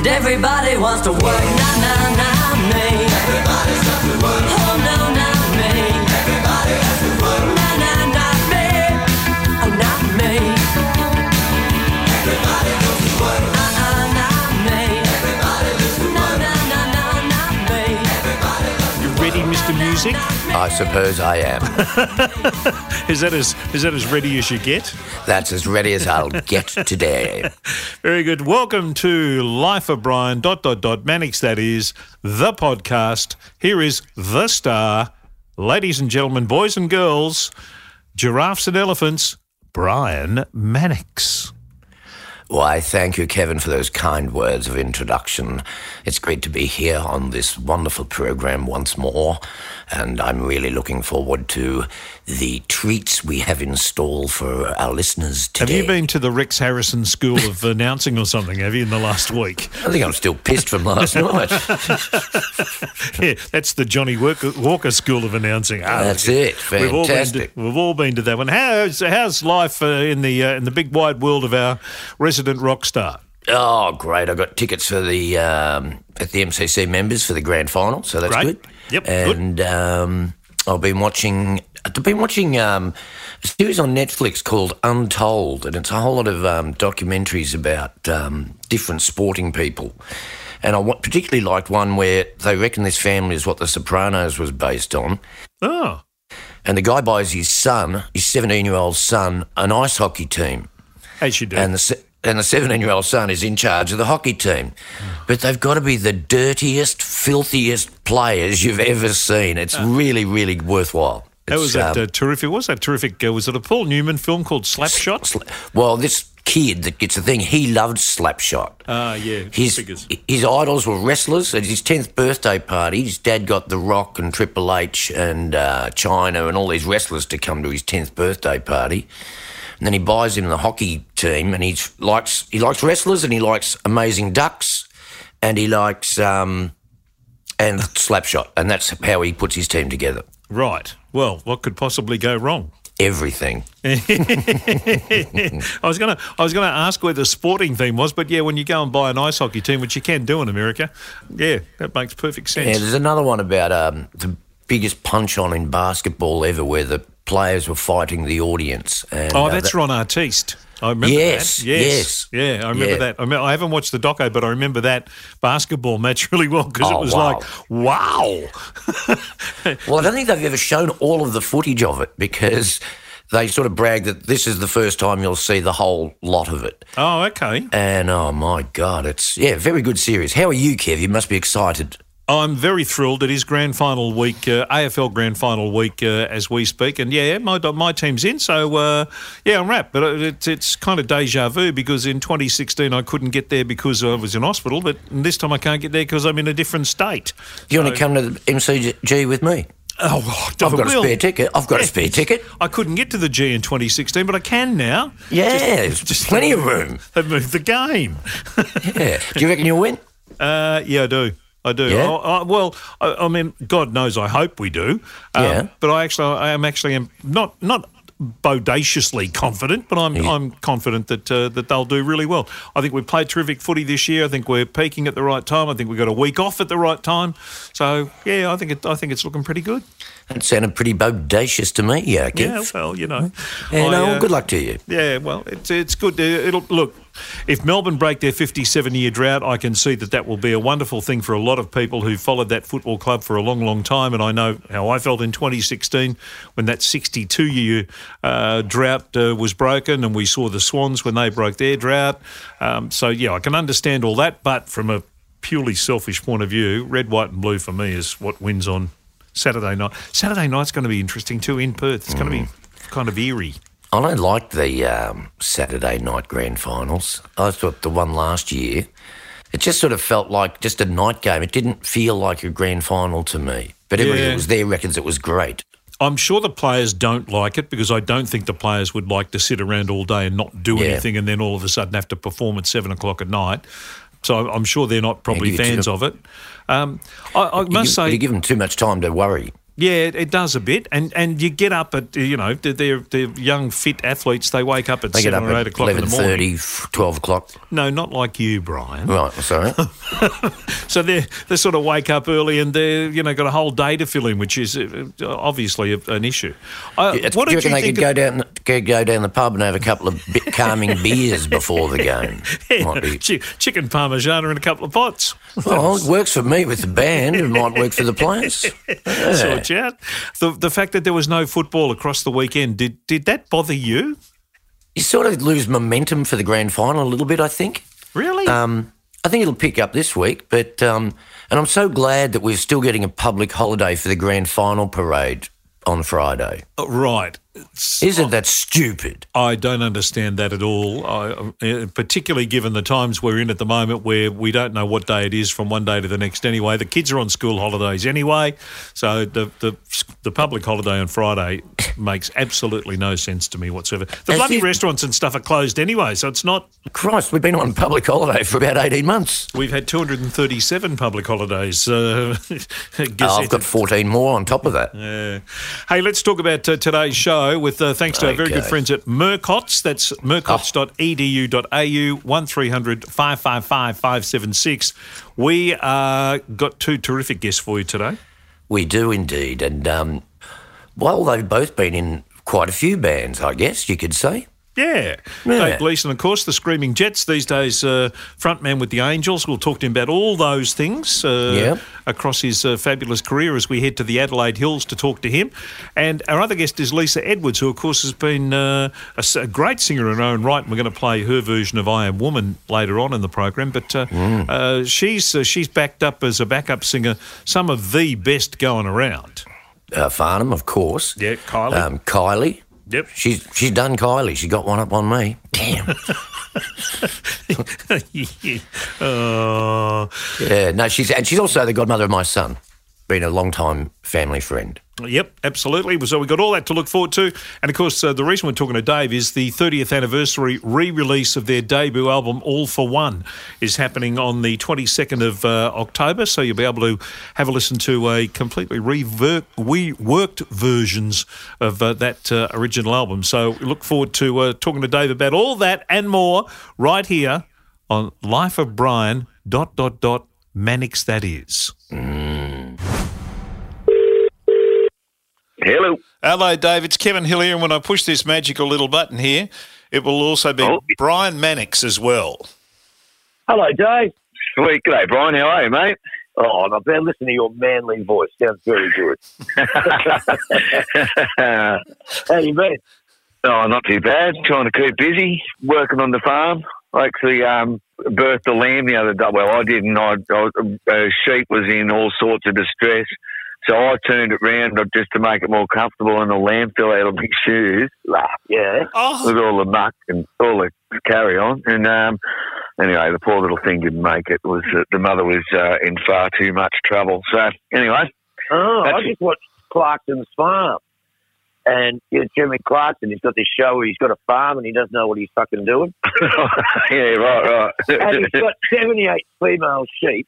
And everybody wants to work, nah, nah, nah, me. Everybody's got to work. Oh, Music? I suppose I am. Is that as is that as ready as you get? That's as ready as I'll get today. Very good. Welcome to Life of Brian. Dot dot dot Mannix. That is the podcast. Here is the star, ladies and gentlemen, boys and girls, giraffes and elephants. Brian Mannix. Why, thank you, Kevin, for those kind words of introduction. It's great to be here on this wonderful program once more, and I'm really looking forward to the treats we have in store for our listeners today. Have you been to the Rex Harrison School of Announcing or something? Have you in the last week? I think I'm still pissed from last night. Yeah, that's the Johnnie Walker, School of Announcing. Ah, That's it. We've all, been to, Fantastic. we've all been to that one. How's, how's life uh, in the uh, in the big wide world of our resident rock star? Oh, great! I got tickets for the um, at the MCC members for the grand final, so that's Great. good. Yep, good. and um, I've been watching. I've been watching um, a series on Netflix called Untold, and it's a whole lot of um, documentaries about um, different sporting people. And I particularly liked one where they reckon this family is what The Sopranos was based on. Oh, And the guy buys his son, his 17 year old son, an ice hockey team as you do. and the and the 17 year old son is in charge of the hockey team. But they've got to be the dirtiest, filthiest players you've ever seen. It's really, really worthwhile. That was that um, uh, terrific. What was that terrific? Uh, was it a Paul Newman film called Slapshot? sla- well, this kid that gets the thing, he loved Slapshot. Ah, yeah, His, figures. his idols were wrestlers. At his 10th birthday party, his dad got The Rock and Triple H and uh, China and all these wrestlers to come to his 10th birthday party. And then he buys him the hockey team, and he likes he likes wrestlers, and he likes Amazing Ducks, and he likes um, and Slapshot, and that's how he puts his team together. Right. Well, what could possibly go wrong? Everything. I was gonna, I was gonna ask where the sporting theme was, but yeah, when you go and buy an ice hockey team, which you can do in America, yeah, that makes perfect sense. Yeah, there's another one about um, the biggest punch on in basketball ever, where the players were fighting the audience. And, oh, uh, that's that- Ron Artest. I remember Yes, that. Yes, yes. yeah, I remember Yeah. that. I, mean, I haven't watched the doco, but I remember that basketball match really well because it Oh, was wow. like, wow. Well, I don't think they've ever shown all of the footage of it because they sort of brag that this is the first time you'll see the whole lot of it. Oh, okay. And oh my God, it's, yeah, very good series. How are you, Kev? You must be excited. I'm very thrilled. It is grand final week, uh, AFL grand final week uh, as we speak, and yeah, my my team's in, so uh, yeah, I'm wrapped. But it's it's kind of deja vu because in 2016 I couldn't get there because I was in hospital, but this time I can't get there because I'm in a different state. Do you want to come to the MCG with me? Oh, I've got a will. spare ticket. I've got a spare ticket. I couldn't get to the G in 2016, but I can now. Yeah, there's plenty of room. They've moved the game. Yeah. Do you reckon you'll win? Uh, yeah, I do. I do. Yeah? I, I, well, I, I mean, God knows, I hope we do. Um, Yeah. But I actually, I am actually am not not bodaciously confident, but I'm I'm confident that uh, that they'll do really well. I think we've played terrific footy this year. I think we're peaking at the right time. I think we've got a week off at the right time. So yeah, I think it, I think it's looking pretty good. That sounded pretty bodacious to me, yeah. Yeah, well, you know. Yeah, I, no, uh, good luck to you. Yeah, well, it's it's good. Uh, It'll look. If Melbourne break their 57 year drought, I can see that that will be a wonderful thing for a lot of people who followed that football club for a long, long time. And I know how I felt in 2016 when that 62 year uh, drought uh, was broken, and we saw the Swans when they broke their drought. Um, so yeah, I can understand all that, but from a purely selfish point of view, red, white, and blue for me is what wins on Saturday night. Saturday night's going to be interesting too in Perth. It's going to be kind of eerie. I don't like the um, Saturday night grand finals. I thought the one last year, it just sort of felt like just a night game. It didn't feel like a grand final to me. But everybody Yeah. that was there reckons it was great. I'm sure the players don't like it because I don't think the players would like to sit around all day and not do Yeah. anything and then all of a sudden have to perform at seven o'clock at night. So I'm sure they're not probably fans of it. Um, I, I must give, say, you give them too much time to worry. Yeah, it, does a bit, and and you get up at you know they're they're young fit athletes. They wake up at They seven up or eight o'clock in the morning. 11.30, 12 o'clock. No, not like you, Brian. Right, sorry. So they they sort of wake up early and they're you know got a whole day to fill in, which is uh, obviously a, an issue. Uh, It's- what do you reckon you they could go down, go, go down the pub and have a couple of calming beers before the game? Might be. Chi- chicken parmesan and a couple of pots. Well, it works for me with the band. It might work for the players. Yeah. Sort out. The the fact that there was no football across the weekend did did that bother you? You sort of lose momentum for the grand final a little bit, I think. Really? Um, I think it'll pick up this week, but um, and I'm so glad that we're still getting a public holiday for the grand final parade on Friday. Uh, right. Isn't that stupid? I don't understand that at all, I, particularly given the times we're in at the moment where we don't know what day it is from one day to the next anyway. The kids are on school holidays anyway, so the, the, the public holiday on Friday makes absolutely no sense to me whatsoever. The As bloody if- restaurants and stuff are closed anyway, so it's not. Christ, we've been on public holiday for about 18 months. We've had 237 public holidays. Uh, Oh, I've got 14 more on top of that. Yeah. Hey, let's talk about uh, today's show with uh, thanks to our very good friends at Mercots. That's mercots.edu.au, 1300 555 576. We uh, got two terrific guests for you today. We do indeed. And um, well, they've both been in quite a few bands, I guess you could say. Yeah. Yeah. Dave Gleeson, of course, the Screaming Jets, these days uh, frontman with the Angels. We'll talk to him about all those things uh, Yeah. across his uh, fabulous career as we head to the Adelaide Hills to talk to him. And our other guest is Lisa Edwards, who, of course, has been uh, a, a great singer in her own right. And we're going to play her version of I Am Woman later on in the program. But uh, uh, she's, uh, she's backed up as a backup singer, some of the best going around. Uh, Farnham, of course. Yeah, Kylie. Um, Kylie. Yep. She's she's done Kylie. She got one up on me. Damn. Uh, yeah. No, she's and she's also the godmother of my son. Been a long time family friend. Yep, absolutely. So we've got all that to look forward to. And of course, uh, the reason we're talking to Dave is the 30th anniversary re release of their debut album, All for One, is happening on the 22nd of uh, October. So you'll be able to have a listen to a completely reworked, reworked versions of uh, that uh, original album. So we look forward to uh, talking to Dave about all that and more right here on Life of Brian, dot, dot, dot, Mannix that is. Hello. Hello, Dave. It's Kevin Hillier. and when I push this magical little button here, it will also be Oh. Brian Mannix as well. Hello, Dave. Sweet. G'day, Brian. How are you, mate? Oh, I've been listening to your manly voice. Sounds very good. How you been? oh, not too bad. Trying to keep busy, working on the farm. I actually um, birthed a lamb the other day. Well, I didn't. I, I, a sheep was in all sorts of distress. So I turned it round just to make it more comfortable, and the lamb fell out of my shoes Yeah. Oh, with all the muck and all the carry on. And um, anyway, the poor little thing didn't make it. it was uh, the mother was uh, in far too much trouble. So anyway, Oh, I just watched Clarkson's Farm. And you know, Jeremy Clarkson, he's got this show where he's got a farm and he doesn't know what he's fucking doing. yeah, right, right. And he's got 78 female sheep.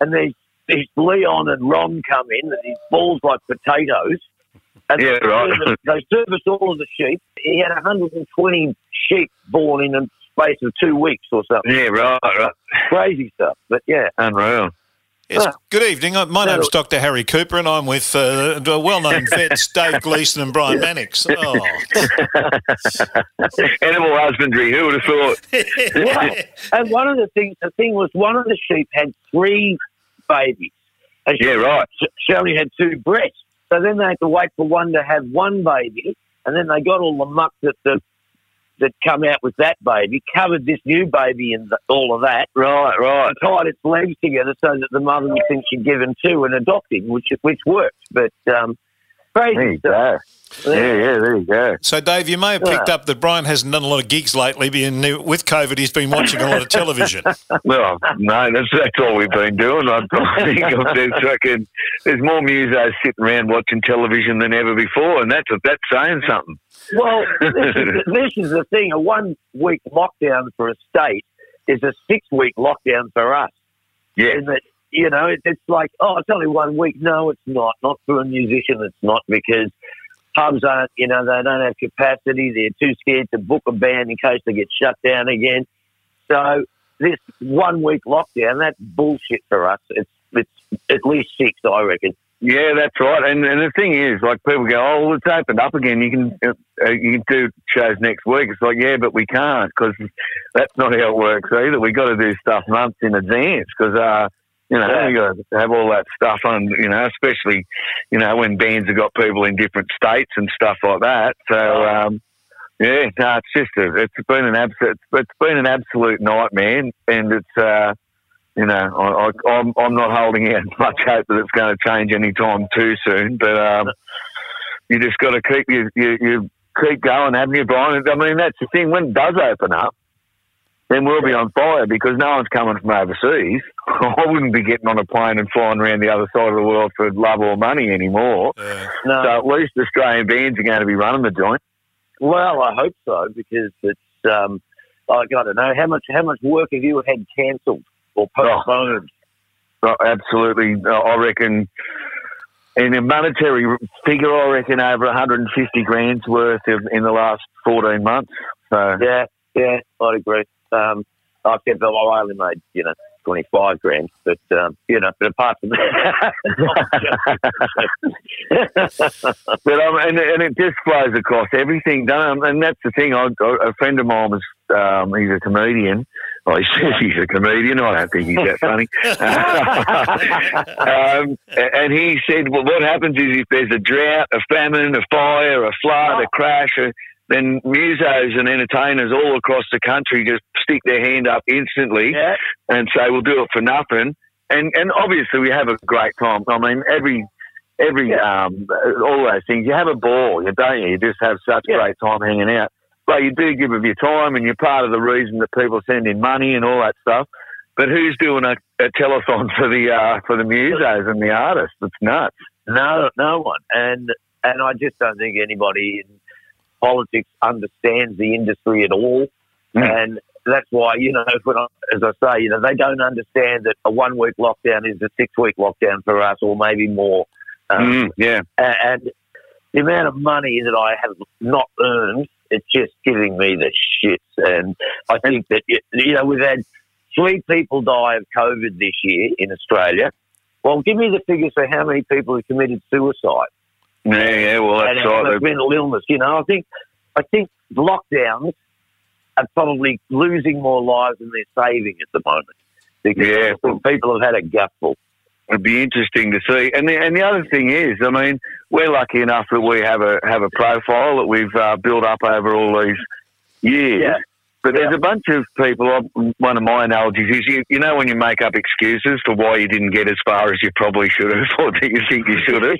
And there's, there's Leon and Ron come in and he's balls like potatoes. And Yeah, they right. service- They service all of the sheep. He had 120 sheep born in a space of two weeks or something. yeah, right, right. Crazy stuff. But yeah. Unreal. yes. Ah. Good evening. Uh, My No. name's Dr. Harry Cooper, and I'm with uh, well-known vets Dave Gleeson and Brian Mannix. Oh, Animal husbandry, who would have thought? Right. And one of the things, the thing was, one of the sheep had three babies. And Yeah, right. She only had two breasts. So then they had to wait for one to have one baby, and then they got all the muck that the that come out with that baby, covered this new baby in the, all of that, Right, right. and tied its legs together so that the mother would think she'd given two and adopting, which which worked. But um, There you stuff. go. Yeah, yeah, there you go. so Dave, you may have picked up that Brian hasn't done a lot of gigs lately. Being with COVID, he's been watching a lot of television. Well, no, that's that's all we've been doing. I, I think of this fucking. There's more musos sitting around watching television than ever before, and that's that's saying something. Well, this is, this is the thing. A one week lockdown for a state is a six week lockdown for us. Yeah, In that you know, it, it's like, oh, it's only one week. No, it's not. Not for a musician, it's not because pubs aren't, you know, they don't have capacity. They're too scared to book a band in case they get shut down again. So this one week lockdown, that's bullshit for us. It's it's at least six, I reckon. Yeah, that's right. And and the thing is, like people go, oh, it's opened up again. You can uh, you can do shows next week. It's like, yeah, but we can't because that's not how it works either. We got to do stuff months in advance because uh, you know Yeah. we got to have all that stuff on. You know, especially you know when bands have got people in different states and stuff like that. So. um yeah, no, it's just a, it's been an absolute, it's been an absolute nightmare, and it's, uh, you know, I, I, I'm, I'm not holding out much hope that it's going to change anytime too soon. But um, you just got to keep you, you, you keep going, haven't you, Brian? I mean, that's the thing. When it does open up, then we'll be on fire because no one's coming from overseas. I wouldn't be getting on a plane and flying around the other side of the world for love or money anymore. Yeah. No, So at least Australian bands are going to be running the joint. well, I hope so because it's um, like I don't know how much how much work have you had cancelled or postponed? Oh, absolutely. Uh, I reckon, in a monetary figure, I reckon over 150 grand's worth of, in the last 14 months. So, Yeah, yeah, I'd agree. Um, I said, well, I only made you know twenty five grand, but um, you know, but apart from that, but um, and, and it just flows across everything? And that's the thing. I- a friend of mine was, um, he's a comedian. Well, he says he's a comedian. I don't think he's that funny. um, and he said, well, what happens is if there's a drought, a famine, a fire, a flood, a crash, a, then musos and entertainers all across the country just stick their hand up instantly yeah, and say we'll do it for nothing. And and obviously we have a great time. I mean, every every um all those things. You have a ball, you don't you? You just have such Yeah. great time hanging out. But you do give of your time, and you're part of the reason that people send in money and all that stuff. But who's doing a, a telethon for the uh, for the musos and the artists? It's nuts. no, no one, and and I just don't think anybody in politics understands the industry at all, Mm. and that's why you know, I, as I say, you know, they don't understand that a one week lockdown is a six week lockdown for us, or maybe more. Um, Mm, yeah, A- and the amount of money that I have not earned, it's just giving me the shits. And I think that you know we've had three people die of COVID this year in Australia. Well, give me the figures for how many people have committed suicide yeah, yeah. Well, that's have right. mental illness. You know, I think I think lockdowns are probably losing more lives than they're saving at the moment because Yeah. people have had a gutful. It'd be interesting to see. And the, and the other thing is, I mean, we're lucky enough that we have a have a profile that we've uh, built up over all these years. Yeah. But there's a bunch of people. uh, One of my analogies is, you, you know, when you make up excuses for why you didn't get as far as you probably should have, or that you think you should have.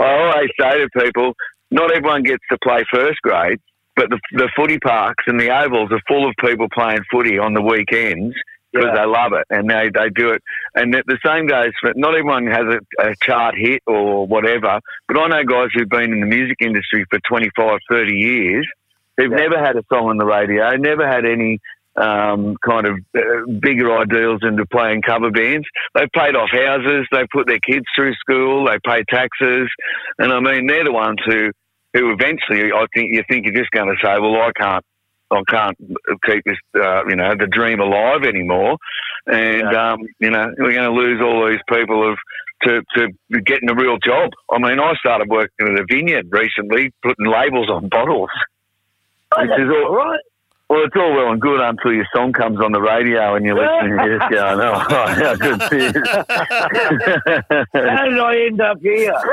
I always say to people, not everyone gets to play first grade, but the, the footy parks and the ovals are full of people playing footy on the weekends because Yeah. they love it and they, they do it. And the, the same goes for not everyone has a, a chart hit or whatever, but I know guys who've been in the music industry for 25, 30 years who've Yeah. never had a song on the radio, never had any um, kind of uh, bigger ideals into playing cover bands. They paid off houses, they put their kids through school, they pay taxes, and I mean they're the ones who who eventually I think you think you're just going to say, well, I can't. I can't keep this, uh, you know, the dream alive anymore, and um, you know we're going to lose all these people of to to getting a real job. I mean, I started working in a vineyard recently, putting labels on bottles. Oh, Which is all- right. Well, it's all well and good until your song comes on the radio and you're listening you're just going, oh, how good this is. How did I end up here?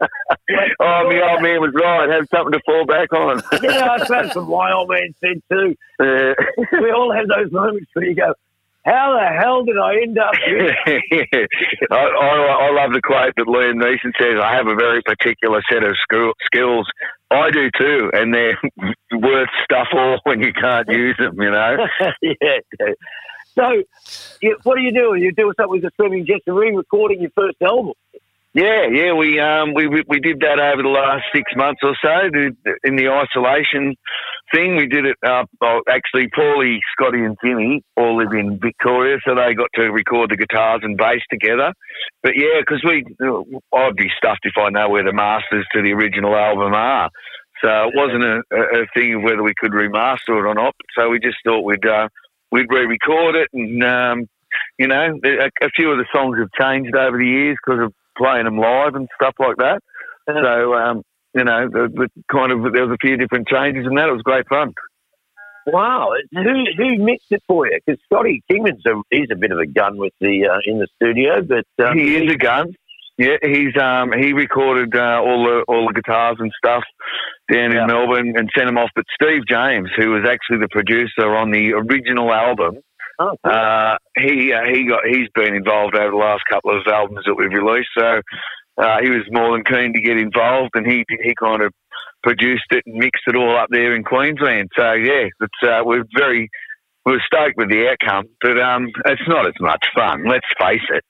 Oh, my God. oh, my old man was right. Have something to fall back on. Yeah, that's what my old man said too. Uh, We all have those moments where you go, how the hell did I end up here? I, I, I love the quote that Liam Neeson says, I have a very particular set of skill, skills. I do too, and they're worth stuff all when you can't use them, you know? yeah. So, you, what are you doing? You're doing something with the Swimming Jets and re-recording your first album. Yeah, yeah, we um we, we did that over the last six months or so. In the isolation thing, we did it. Uh, well, actually, Paulie, Scotty, and Jimmy all live in Victoria, so they got to record the guitars and bass together. But yeah, because we, I'd be stuffed if I know where the masters to the original album are. So it wasn't a, a a thing of whether we could remaster it or not. So we just thought we'd uh, we'd re-record it, and um, you know, a, a few of the songs have changed over the years because of playing them live and stuff like that. So, um, you know, the, the kind of there was a few different changes and that. It was great fun. Wow, who who mixed it for you? Because Scotty Kingman's a he's a bit of a gun with the uh, in the studio, but um, he is a gun. Yeah, he's um he recorded uh, all the all the guitars and stuff down Yeah. in Melbourne and sent them off. But Steve James, who was actually the producer on the original album, oh. Uh, he uh, he got he's been involved over the last couple of albums that we've released. So uh, he was more than keen to get involved, and he he kind of produced it and mixed it all up there in Queensland. So yeah, it's uh, we're very we're stoked with the outcome, but um, it's not as much fun. Let's face it.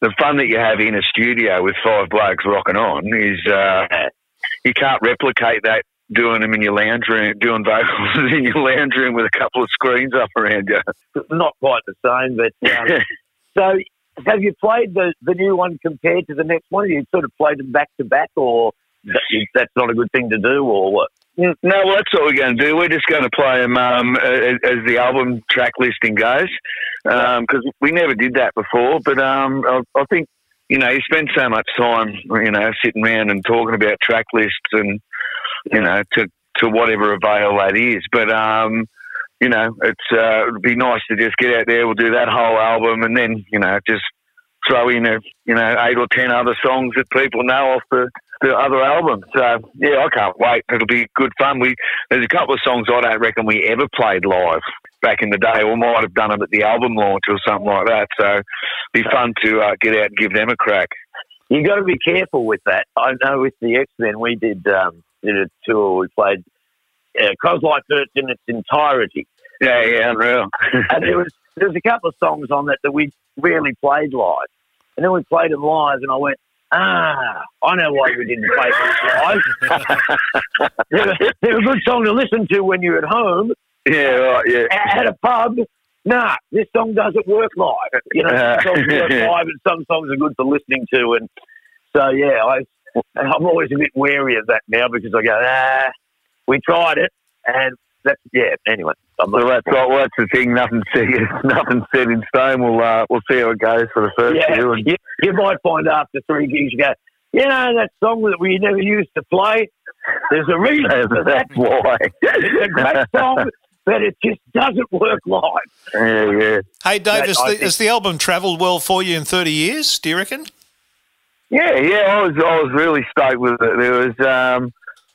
The fun that you have in a studio with five blokes rocking on is uh, you can't replicate that doing them in your lounge room, doing vocals in your lounge room with a couple of screens up around you. not quite the same, but um, so have you played the the new one compared to the next one? You sort of played them back to back, or that, that's not a good thing to do, or what? No, well, that's what we're going to do. We're just going to play them um, as, as the album track listing goes, because we never did that before. But um, I, I think you know you spend so much time, you know, sitting around and talking about track lists and you know to to whatever avail that is. But um, you know, it's uh, it'd be nice to just get out there. We'll do that whole album, and then you know just throw in a you know eight or ten other songs that people know off the the other album. So yeah, I can't wait. It'll be good fun. We there's a couple of songs I don't reckon we ever played live back in the day, or might have done them at the album launch or something like that. So be fun to uh, get out and give them a crack. You got to be careful with that. I know with the X Men, we did um, did a tour. We played uh, Life Hurts in its entirety, Yeah, yeah, unreal. and there was there was a couple of songs on that that we rarely played live, and then we played them live, and I went. Ah, I know why you didn't play this live. they're, they're a good song to listen to when you're at home, yeah, right, yeah. at a pub. Nah, this song doesn't work live. You know, some songs work live and some songs are good for listening to. And so, yeah, I, I'm always a bit wary of that now because I go, ah, we tried it. And that's, yeah, anyway. I'm Well, that's right. Well, that's the thing. Nothing set, nothing set in stone. We'll uh, we'll see how it goes for the first yeah, few. And you, you might find after three gigs, you go, you know, that song that we never used to play, there's a reason for that. that's why. It's a great song, but it just doesn't work live. yeah, yeah. Hey, Dave, has, the, think- has the album travelled well for you in 30 years, do you reckon? Yeah, yeah, I was I was really stoked with it. There was, um,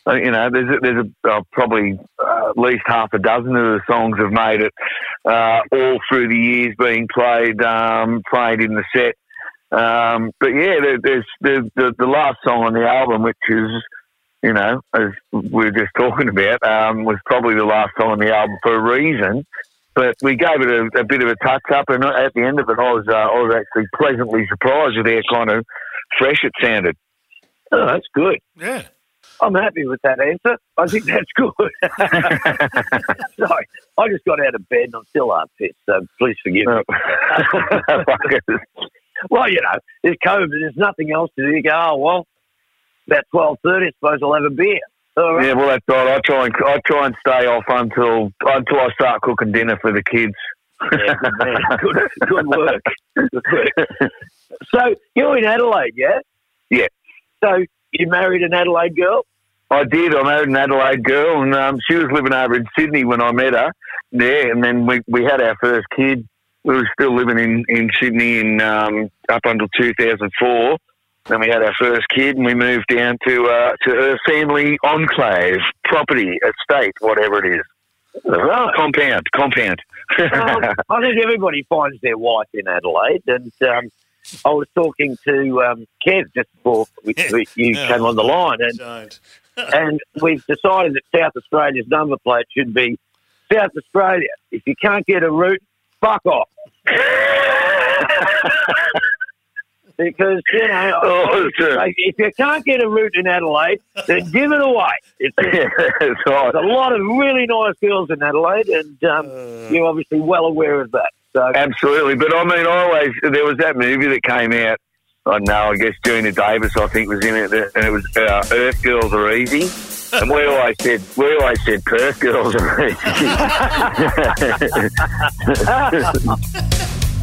uh, you know, there's a, there's a, uh, probably uh, at least half a dozen of the songs have made it uh, all through the years being played um, played in the set. Um, but yeah, there, there's the, the last song on the album, which is you know, as we were just talking about, um, was probably the last song on the album for a reason. But we gave it a, a bit of a touch up, and at the end of it, I was uh, I was actually pleasantly surprised with how kind of fresh it sounded. Oh, that's good. Yeah. I'm happy with that answer. I think that's good. Sorry, I just got out of bed and I'm still half pissed, so please forgive me. Oh. Well, you know, there's COVID, there's nothing else to do. You go, oh, well, about 12.30, I suppose I'll have a beer. Right. yeah, well, that's right. I try and I try and stay off until until I start cooking dinner for the kids. Yeah, good, good, good work. Good work. So, you're in Adelaide, yeah? Yeah. So, you married an Adelaide girl? I did. I married an Adelaide girl, and um, she was living over in Sydney when I met her. Yeah, and then we we had our first kid. We were still living in in Sydney in um, up until 2004. Then we had our first kid, and we moved down to uh, to her family enclave property, estate, whatever it is. Right. Compound, compound. Um, I think everybody finds their wife in Adelaide, and um, I was talking to um, Kev just before we, we, you yeah, came on the line, and and we've decided that South Australia's number plate should be South Australia. If you can't get a route, fuck off. because you know, oh, if you can't get a route in Adelaide, then give it away. It's, a lot of really nice girls in Adelaide, and um, uh, you're obviously well aware of that. So. Absolutely. But I mean, I always, there was that movie that came out, I know, I guess Geena Davis, I think, was in it, and it was uh, Earth Girls Are Easy. And we always said we always said Perth girls are easy.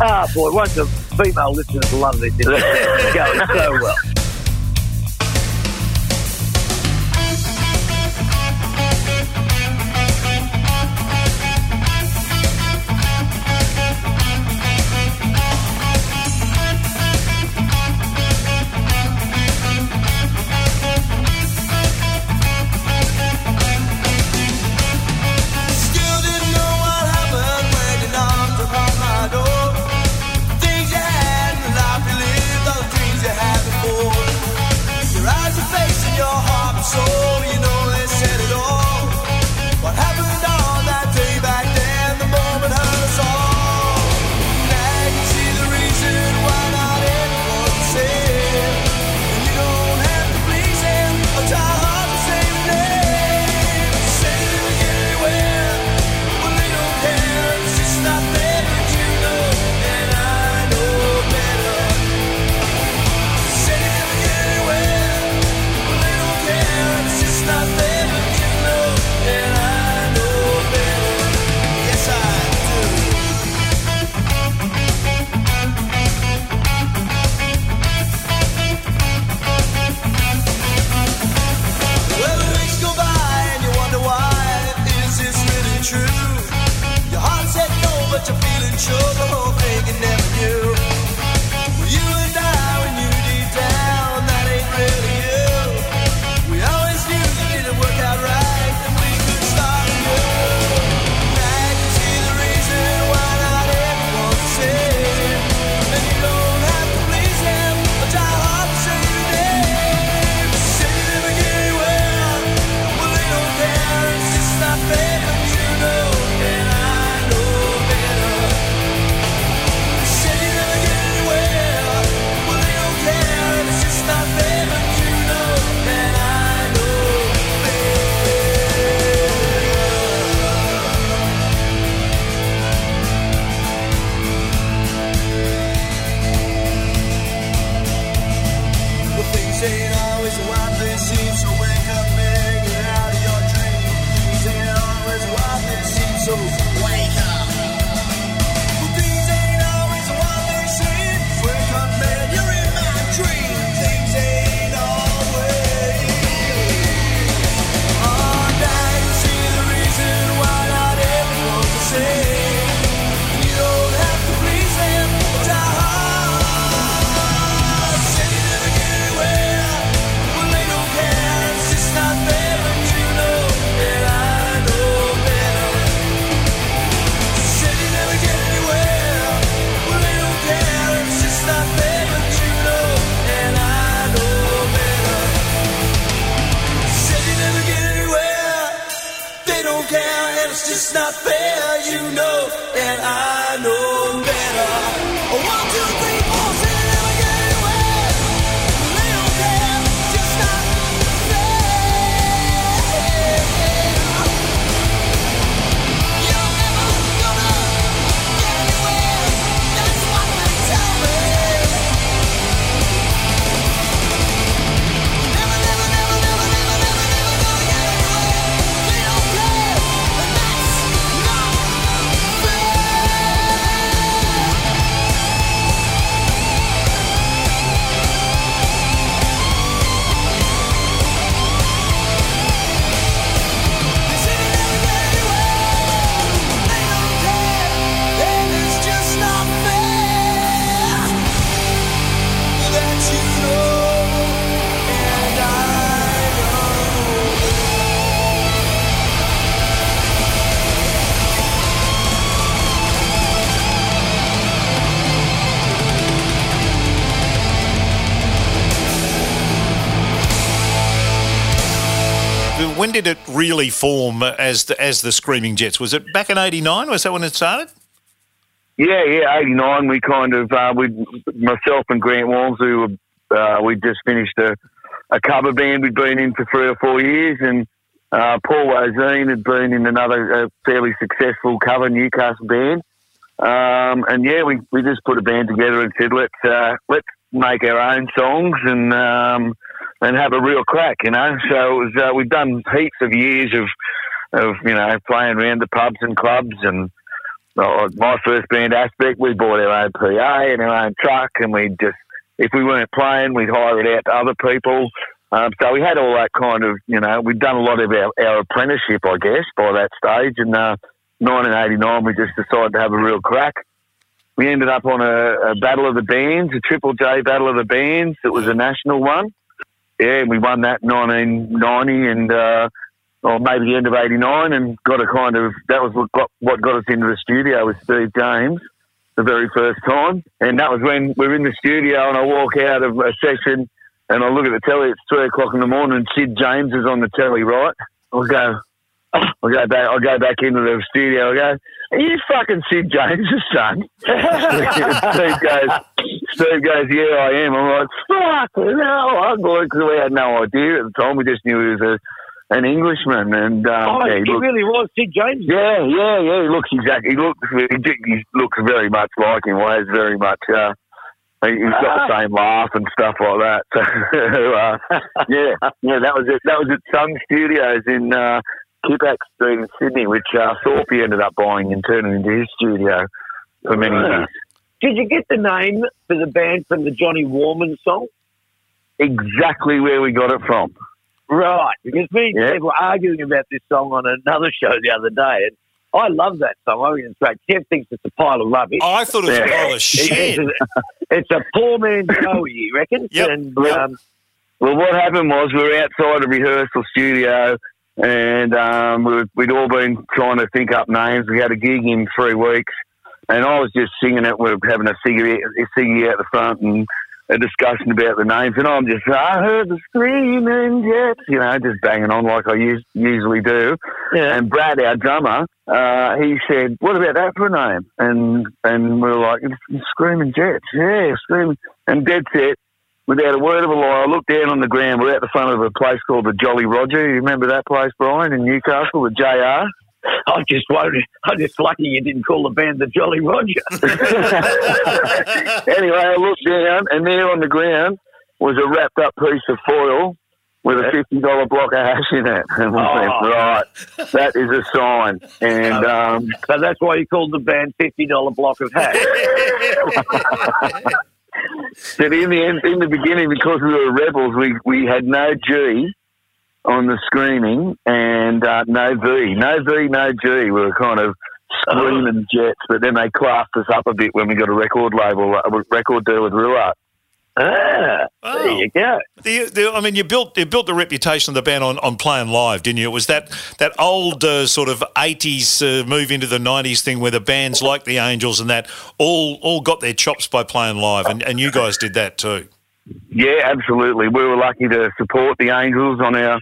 Ah, oh, boy, once the female listeners love this, it's going so well. really form as the, as the Screaming Jets? Was it back in '89? Was that when it started? Yeah, yeah, '89. We kind of uh, we myself and Grant Walmsley who were, uh, we just finished a, a cover band we'd been in for three or four years, and uh, Paul Woseen had been in another uh, fairly successful cover Newcastle band, um, and yeah, we, we just put a band together and said let's uh, let's make our own songs and um, and have a real crack, you know. So was, uh, we've done heaps of years of of you know playing around the pubs and clubs and uh, my first band aspect we bought our own PA and our own truck and we just if we weren't playing we'd hire it out to other people. Um, so we had all that kind of you know we'd done a lot of our, our apprenticeship I guess by that stage and uh, 1989 we just decided to have a real crack. We ended up on a, a battle of the bands a triple J battle of the bands it was a national one yeah we won that in 1990 and uh, or maybe the end of '89, and got a kind of that was what got, what got us into the studio with Steve James the very first time, and that was when we were in the studio, and I walk out of a session, and I look at the telly. It's three o'clock in the morning, and Sid James is on the telly. Right, I'll go. I'll go back. I'll go back into the studio. I go, "Are you fucking Sid James' son?" Steve goes, "Steve goes, yeah, I am." I'm like, "Fuck no!" I'm going because we had no idea at the time. We just knew he was a an Englishman, and um, oh, yeah, he, he looked, really was Sid James. yeah, yeah, yeah. He looks exactly. He looks. He, he looks very much like him. He's very much. Uh, he- he's got the same laugh and stuff like that. So, uh, yeah, yeah. That was it. That was at Sun Studios in uh, Kippax Street in Sydney, which uh, Thorpe ended up buying and turning into his studio for many Right. years. Did you get the name for the band from the Johnny Warman song? Exactly where we got it from. Right, because me and Yeah. Kev were arguing about this song on another show the other day, and I love that song. I think it's great. Kev thinks it's a pile of rubbish. I thought it was a pile of shit. It's, a, it's a poor man's Joey, he reckons. Yep. And Yep. um, Well, what happened was we were outside a rehearsal studio, and um, we we'd all been trying to think up names. We had a gig in three weeks, and I was just singing it. We were having a cigarette, a out the front, and a discussion about the names. And I'm just, I heard the screaming jets, you know, just banging on like I us- usually do. yeah. And Brad, our drummer, uh, he said, "What about that for a name?" And and we were like, "Screaming Jets, yeah, screaming." And dead set, without a word of a lie, I looked down on the ground. We're at the front of a place called the Jolly Roger. You remember that place, Brian, in Newcastle, the JR? I'm just worried. I'm just lucky you didn't call the band the Jolly Roger. anyway, I looked down, and there on the ground was a wrapped up piece of foil with a fifty dollar block of hash in it. And we went, Oh. right, that is a sign. And um, so that's why you called the band $50 block of hash. But in the end, in the beginning, because we were rebels, we, we had no G on the screening and uh, no V, no V, no G. We were kind of screaming jets, but then they classed us up a bit when we got a record label, a record deal with rooArt. Ah, Oh. there you go. The, the, I mean, you built you built the reputation of the band on, on playing live, didn't you? It was that that old uh, sort of eighties uh, move into the nineties thing where the bands like the Angels and that all all got their chops by playing live, and, and you guys did that too. Yeah, absolutely. We were lucky to support the Angels on our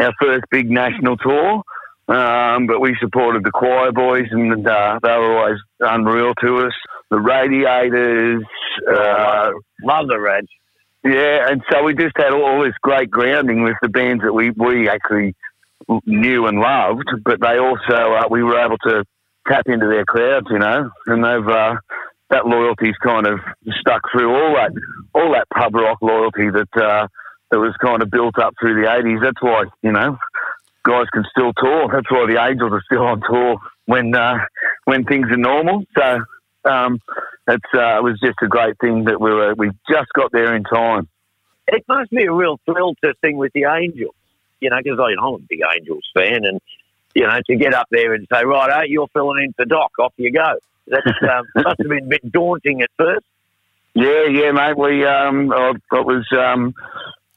our first big national tour. Um, but we supported the choir boys, and uh, they were always unreal to us. The Radiators, uh, Love the Reds. yeah, and so we just had all this great grounding with the bands that we, we actually knew and loved, but they also uh, we were able to tap into their crowds, you know, and they've uh, that loyalty's kind of stuck through all that all that pub rock loyalty that uh, that was kind of built up through the eighties. That's why you know guys can still tour. That's why the Angels are still on tour when uh, when things are normal. So um, it's uh, it was just a great thing that we were we just got there in time. It must be a real thrill to sing with the Angels, you know, because I'm a big Angels fan, and you know, to get up there and say, right, oh, you're filling in for Doc, off you go. That um, must have been a bit daunting at first. Yeah, yeah, mate. We um, I, it was um,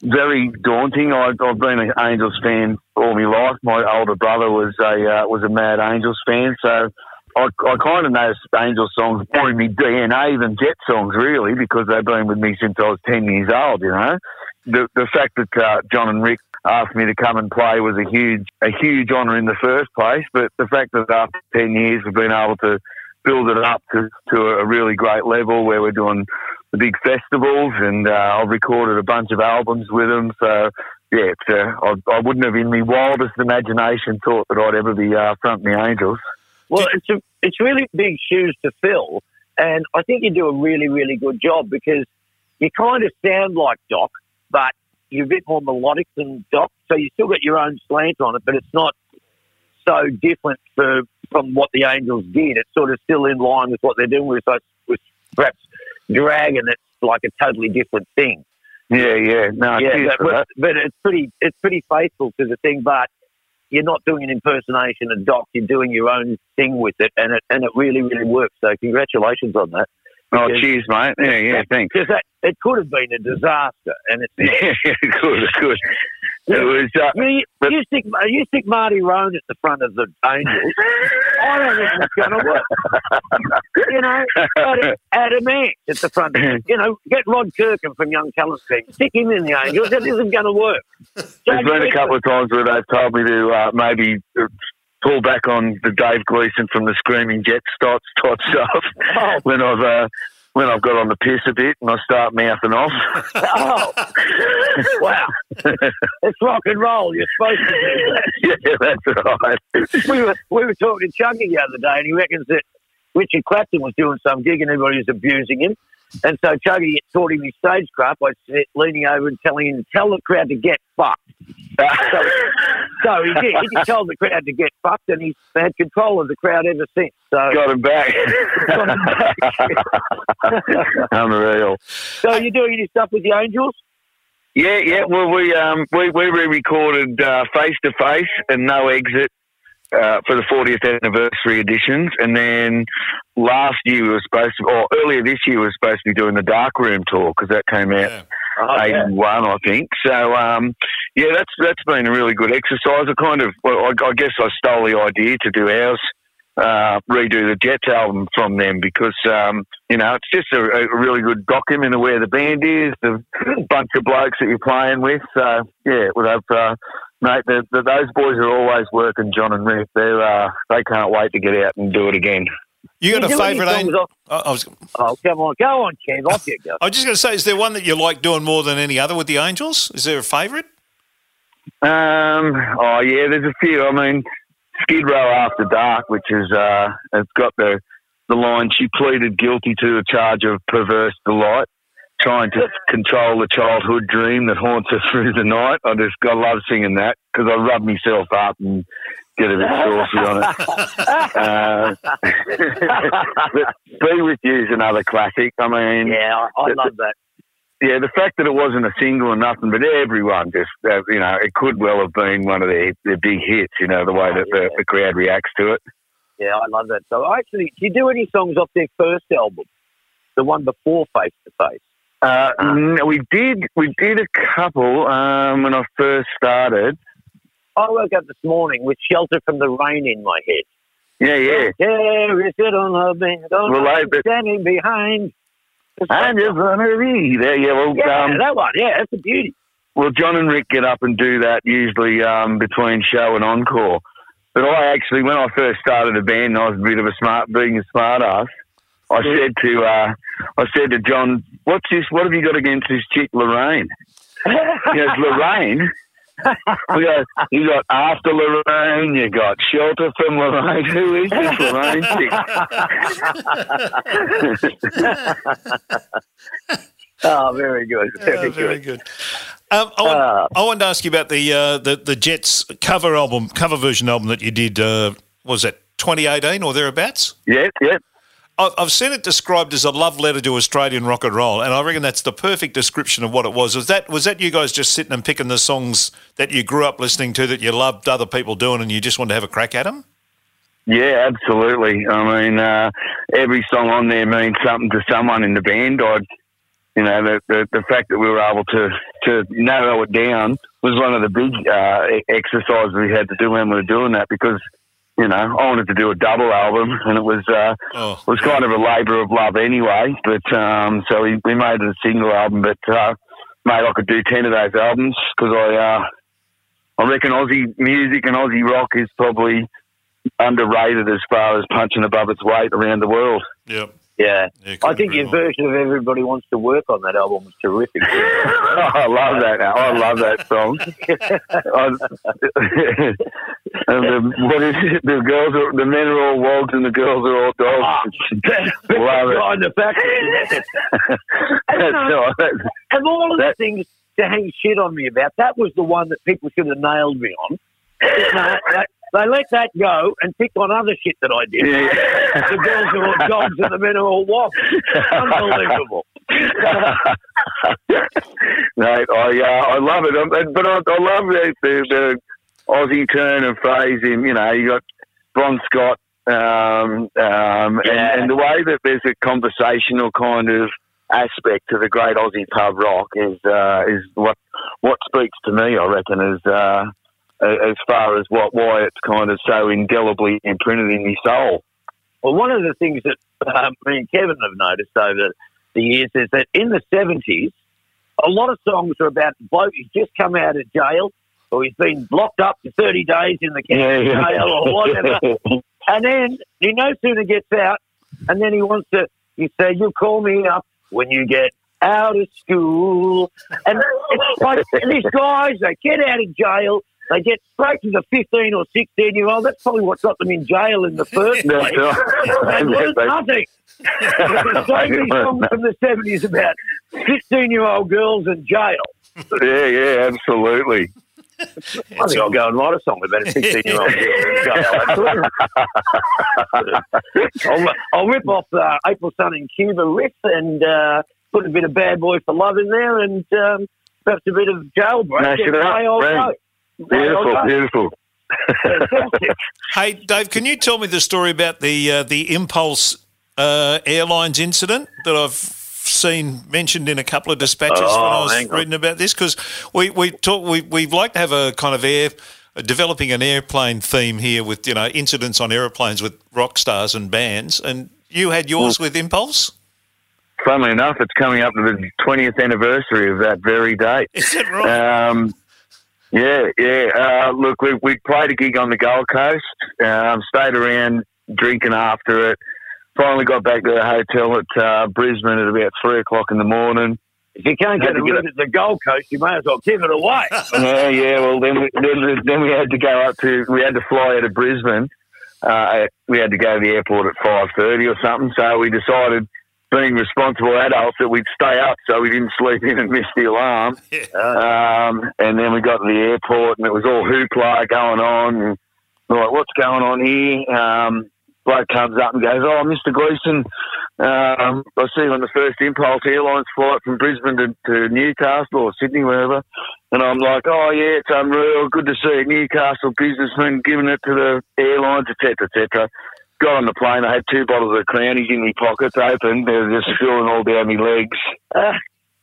very daunting. I, I've been an Angels fan all my life. My older brother was a uh, was a mad Angels fan, so I, I kind of know Angels songs more in my DNA than Jet songs, really, because they've been with me since I was ten years old. You know, the the fact that uh, John and Rick asked me to come and play was a huge a huge honour in the first place, but the fact that after ten years we've been able to build it up to, to a really great level where we're doing the big festivals, and uh, I've recorded a bunch of albums with them. So yeah, uh, I, I wouldn't have in my wildest imagination thought that I'd ever be uh, fronting the Angels. Well, it's a, it's really big shoes to fill, and I think you do a really really good job because you kind of sound like Doc, but you're a bit more melodic than Doc, so you still got your own slant on it, but it's not so different for, from what the Angels did. It's sort of still in line with what they're doing with, with perhaps Dragon. It's like a totally different thing. Yeah, yeah, no, yeah, but, for but, that. but it's pretty it's pretty faithful to the thing. But you're not doing an impersonation of Doc. You're doing your own thing with it, and it and it really really works. So congratulations on that. Oh, cheers, mate. Yeah, yeah, thanks. Because that it could have been a disaster, and it's Yeah, good, good. It was. Uh, you, But- you stick you stick Marty Rhone at the front of the Angels. I don't think it's going to work. You know, Adam, Adam Ant at the front. Of. You know, get Rod Kirkham from Young Talent Team. Stick him in the Angels. That isn't going to work. There's been a couple of times where they've told me to uh, maybe uh, pull back on the Dave Gleeson from the Screaming Jets type, type stuff Oh. when I've uh, when I've got on the piss a bit and I start mouthing off. Oh, wow! it's rock and roll. You're supposed to do that. yeah, that's right. we were we were talking to Chunky the other day, and he reckons that Richard Clapton was doing some gig, and everybody was abusing him. And so Chunky taught him his stage crap by leaning over and telling him, "Tell the crowd to get fucked." so, so he did. He told the crowd to get fucked, and he's had control of the crowd ever since. So, Got him back. Got him Unreal. so you're doing any stuff with the Angels? Yeah, yeah. Well, we um we we re-recorded face to face and no exit uh, for the 40th anniversary editions, and then last year we were supposed to, or earlier this year we were supposed to be doing the Dark Room tour because that came out Yeah. Oh, yeah. 81, I think. So, um, yeah, that's that's been a really good exercise. I kind of, well, I, I guess I stole the idea to do ours, uh, redo the Jets album from them because, um, you know, it's just a, a really good document of where the band is, the bunch of blokes that you're playing with. So, yeah, well, they've, uh, mate, the, the, those boys are always working, John and Rick. They're, uh, they can't wait to get out and do it again. You got You a favourite songs angel? off- I was, Oh, come on, go on, Kev. Off you go. I was just going to say, is there one that you like doing more than any other with the Angels? Is there a favourite? Um, oh yeah, there's a few. I mean, Skid Row After Dark, which is uh, it's got the the line she pleaded guilty to a charge of perverse delight, trying to control the childhood dream that haunts us through the night. I just I love singing that because I rub myself up and get a bit saucy on it. Uh, but Be With You is another classic. I mean, Yeah, I, I love that. yeah, the fact that it wasn't a single or nothing, but everyone just, uh, you know, it could well have been one of their, their big hits, you know, the way that the, the crowd reacts to it. Yeah, I love that. So, actually, do you do any songs off their first album, the one before Face to Face? Uh, no, we did, we did a couple um, when I first started. I woke up this morning with "Shelter from the Rain" in my head. Yeah, yeah. There is it on the bend, on Well, the standing behind. I'm just gonna be there. Yeah, well, Yeah, um, that one. Yeah, that's a beauty. well, John and Rick get up and do that usually um, between show and encore. But I actually, when I first started a band, I was a bit of a smart, being a smart ass. I said to, uh, I said to John, "What's this? What have you got against this chick, Lorraine?" He goes, "Lorraine." We go, you got after Lorraine, you got shelter from Lorraine. Who is this Lorraine chick? oh, very good. Very, Oh, very good. good. Um, I, want, Uh, I wanted to ask you about the, uh, the the Jets cover album, cover version album that you did. Uh, was it 2018 or thereabouts? Yeah, yeah. I've seen it described as a love letter to Australian rock and roll, and I reckon that's the perfect description of what it was. Was that was that you guys just sitting and picking the songs that you grew up listening to that you loved other people doing, and you just wanted to have a crack at them? Yeah, absolutely. I mean, uh, every song on there means something to someone in the band. I, you know, the, the the fact that we were able to to narrow it down was one of the big uh, exercises we had to do when we were doing that because, you know, I wanted to do a double album and it was uh, Oh, was kind of a labour of love anyway. But um, so we, we made it a single album. But uh, mate, I could do ten of those albums because I uh, I reckon Aussie music and Aussie rock is probably underrated as far as punching above its weight around the world. Yep. Yeah. Yeah, I think your version of Everybody Wants to Work on that album was terrific. I love that. I love that song. And the, what is it? The girls are the men are all wogs and the girls are all dogs. Ah, love it. In the factory. That's all. Of all of the things to hang shit on me about, that was the one that people should have nailed me on. No, they, they let that go and picked on other shit that I did. Yeah. The girls are all dogs and the men are all wogs. Unbelievable. Mate, I uh, I love it, Um, but I, I love the, the, the Aussie turn and phrase. In you know, you got Bon Scott, um, um, Yeah. and, and the way that there's a conversational kind of aspect to the great Aussie pub rock is uh, is what what speaks to me. I reckon is. Uh, as far as what why it's kind of so indelibly imprinted in my soul. Well, one of the things that um, me and Kevin have noticed over the years is that in the 70s, a lot of songs are about the bloke who's just come out of jail or he's been locked up for 30 days in the county jail or whatever. and then he no sooner gets out and then he wants to, he said, you call me up when you get out of school. And it's like these guys, they get out of jail. They get straight to the 15 or 16 year old. That's probably what got them in jail in the first place. That's right. And learned nothing. There's so many songs from the 70s about 16 year old girls in jail. yeah, yeah, absolutely. I think I'll go and write a song about a 16 year old girl in jail. I'll, I'll rip off uh, April Sun in Cuba riff and uh, put a bit of Bad Boy for Love in there and um, perhaps a bit of Jailbreak. And up, away I'll right. go. Away I'll Beautiful, beautiful. Hey, Dave, can you tell me the story about the uh, the Impulse uh, Airlines incident that I've seen mentioned in a couple of dispatches when I Oh, was hang on. reading about this? Because we we talk we we'd like to have a kind of air developing an airplane theme here with you know incidents on airplanes with rock stars and bands, and you had yours with Impulse. Funnily enough, it's coming up to the 20th anniversary of that very date. Is that right? Um, yeah, yeah. Uh, look, we, we played a gig on the Gold Coast, um, stayed around drinking after it. Finally got back to the hotel at uh, Brisbane at about three o'clock in the morning. If you can't get a to get room at the Gold Coast, you may as well give it away. yeah, yeah. Well, then we, then, then we had to go up to we had to fly out of Brisbane. Uh, we had to go to the airport at five thirty or something. So we decided, being responsible adults, that we'd stay up so we didn't sleep in and miss the alarm. Um, and then we got to the airport and it was all hoopla going on. And we're like, what's going on here? Um, bloke comes up and goes, oh, Mr. Gleeson, um, I see you on the first Impulse Airlines flight from Brisbane to, to Newcastle or Sydney, wherever. And I'm like, oh, yeah, it's unreal. Good to see a Newcastle businessman giving it to the airlines, etc., etc. Got on the plane. I had two bottles of Crownies in my pockets, open. They were just filling all down my legs. Uh,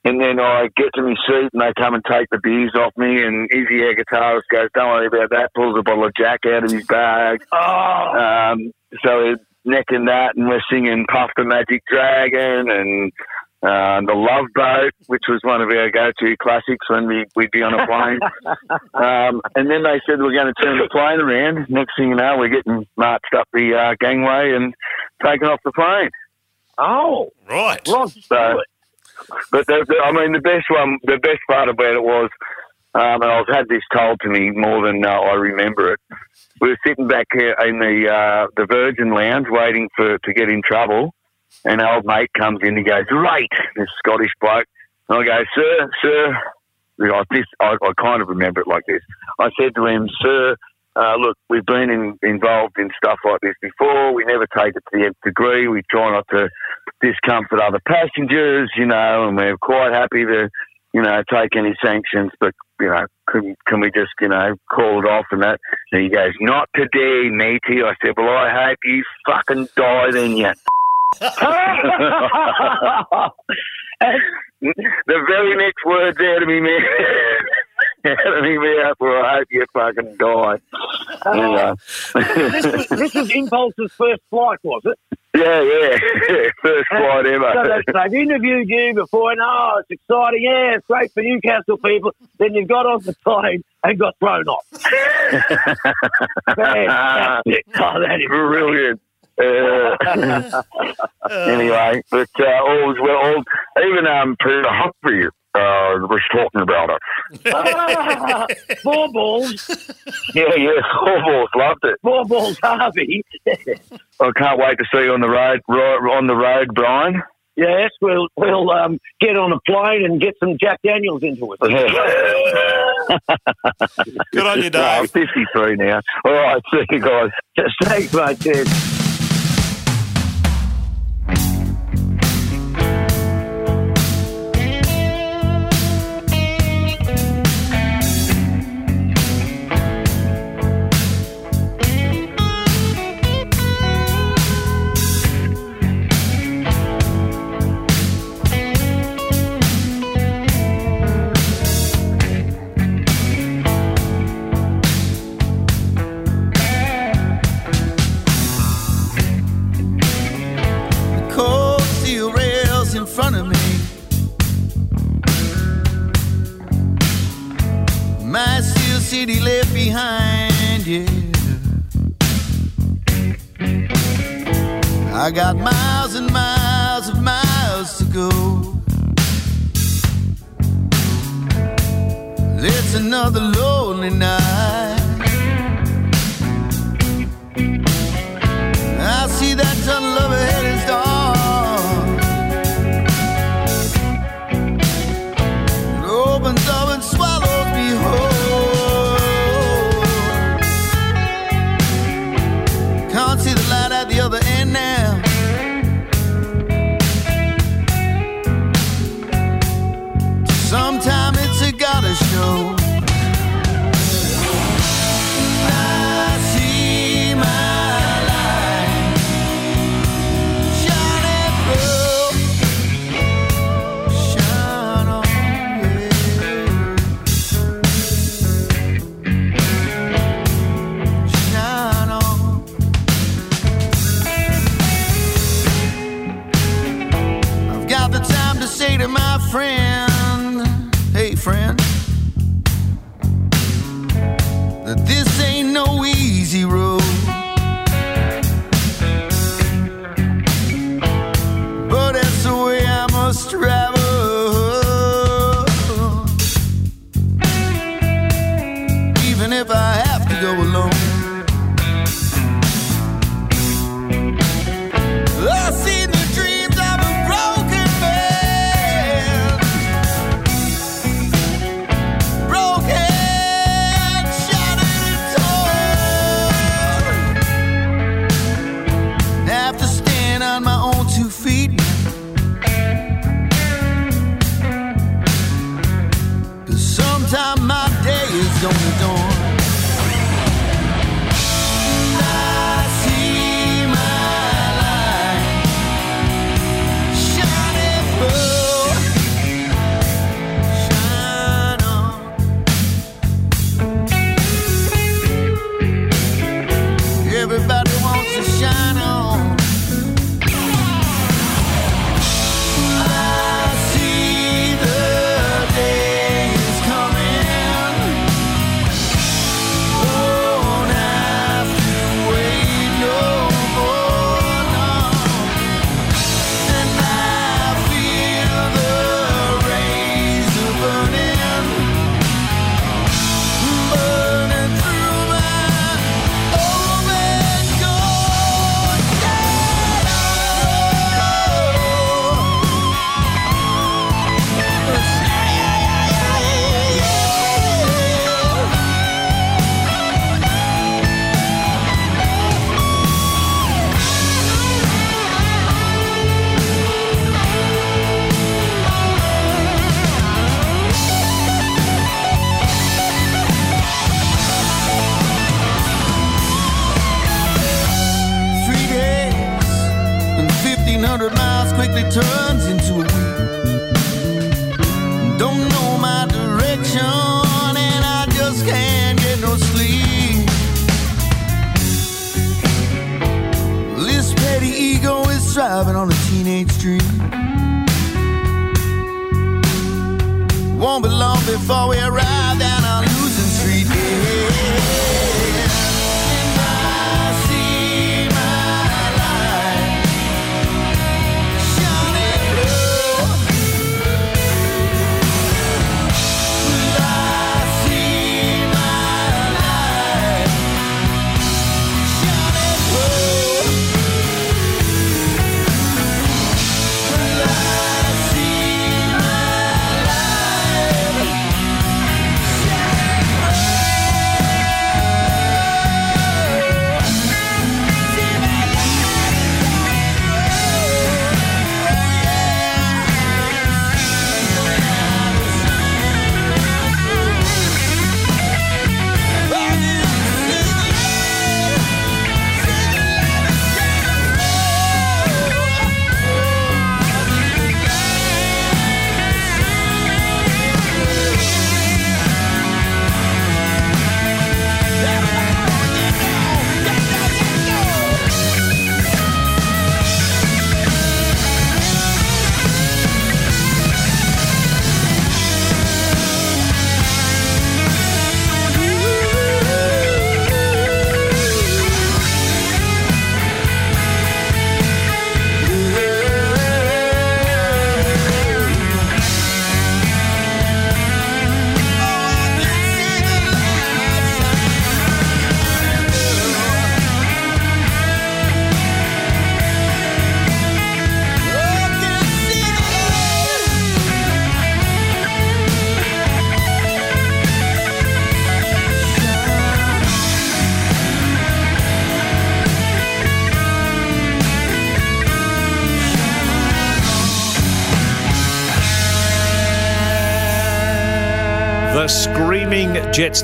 and then I get to my seat and they come and take the beers off me. And Izzy, our guitarist, goes, don't worry about that. Pulls a bottle of Jack out of his bag. Oh, Um, so we're necking that, and we're singing "Puff the Magic Dragon" and uh, "The Love Boat," which was one of our go-to classics when we, we'd be on a plane. um, and then they said we're going to turn the plane around. Next thing you know, we're getting marched up the uh, gangway and taken off the plane. oh, right. Rod Stewart. But the, the, I mean, the best one, the best part about it was, um, and I've had this told to me more than uh, I remember it. We were sitting back here in the uh, the Virgin Lounge waiting for to get in trouble, and old mate comes in. He goes, "Right, this Scottish bloke." And I go, "Sir, sir." Know, this I, I kind of remember it like this. I said to him, "Sir, uh, look, we've been in, involved in stuff like this before. We never take it to the nth degree. We try not to discomfort other passengers, you know, and we're quite happy to, you know, take any sanctions. But you know, can can we just, you know, call it off and that?" And he goes, "Not today, matey." I said, "Well, I hope you fucking die then, you." The very next words out of me, man. out of me mouth were, I hope you fucking die. You know. this, was, this was Impulse's first flight, was it? Yeah, yeah. First flight ever. So they- they've interviewed you before, and oh, it's exciting. Yeah, it's great for Newcastle people. Then you've got on the plane and got thrown off. Fantastic. Oh, that is Brilliant. Uh, anyway, but uh, all was well. All, even um, Peter Humphrey uh, was talking about it. Ah, Four balls, Yeah, yeah, four balls loved it. four balls, Harvey. I can't wait to see you on the road, right, on the road, Brian. Yes, we'll we'll um, get on a plane and get some Jack Daniels into it. Good on you, No, I'm 53 now. All right, see you guys. Just Thanks, mate. Cheers. Behind, yeah. I got miles and miles of miles to go. It's another lonely night.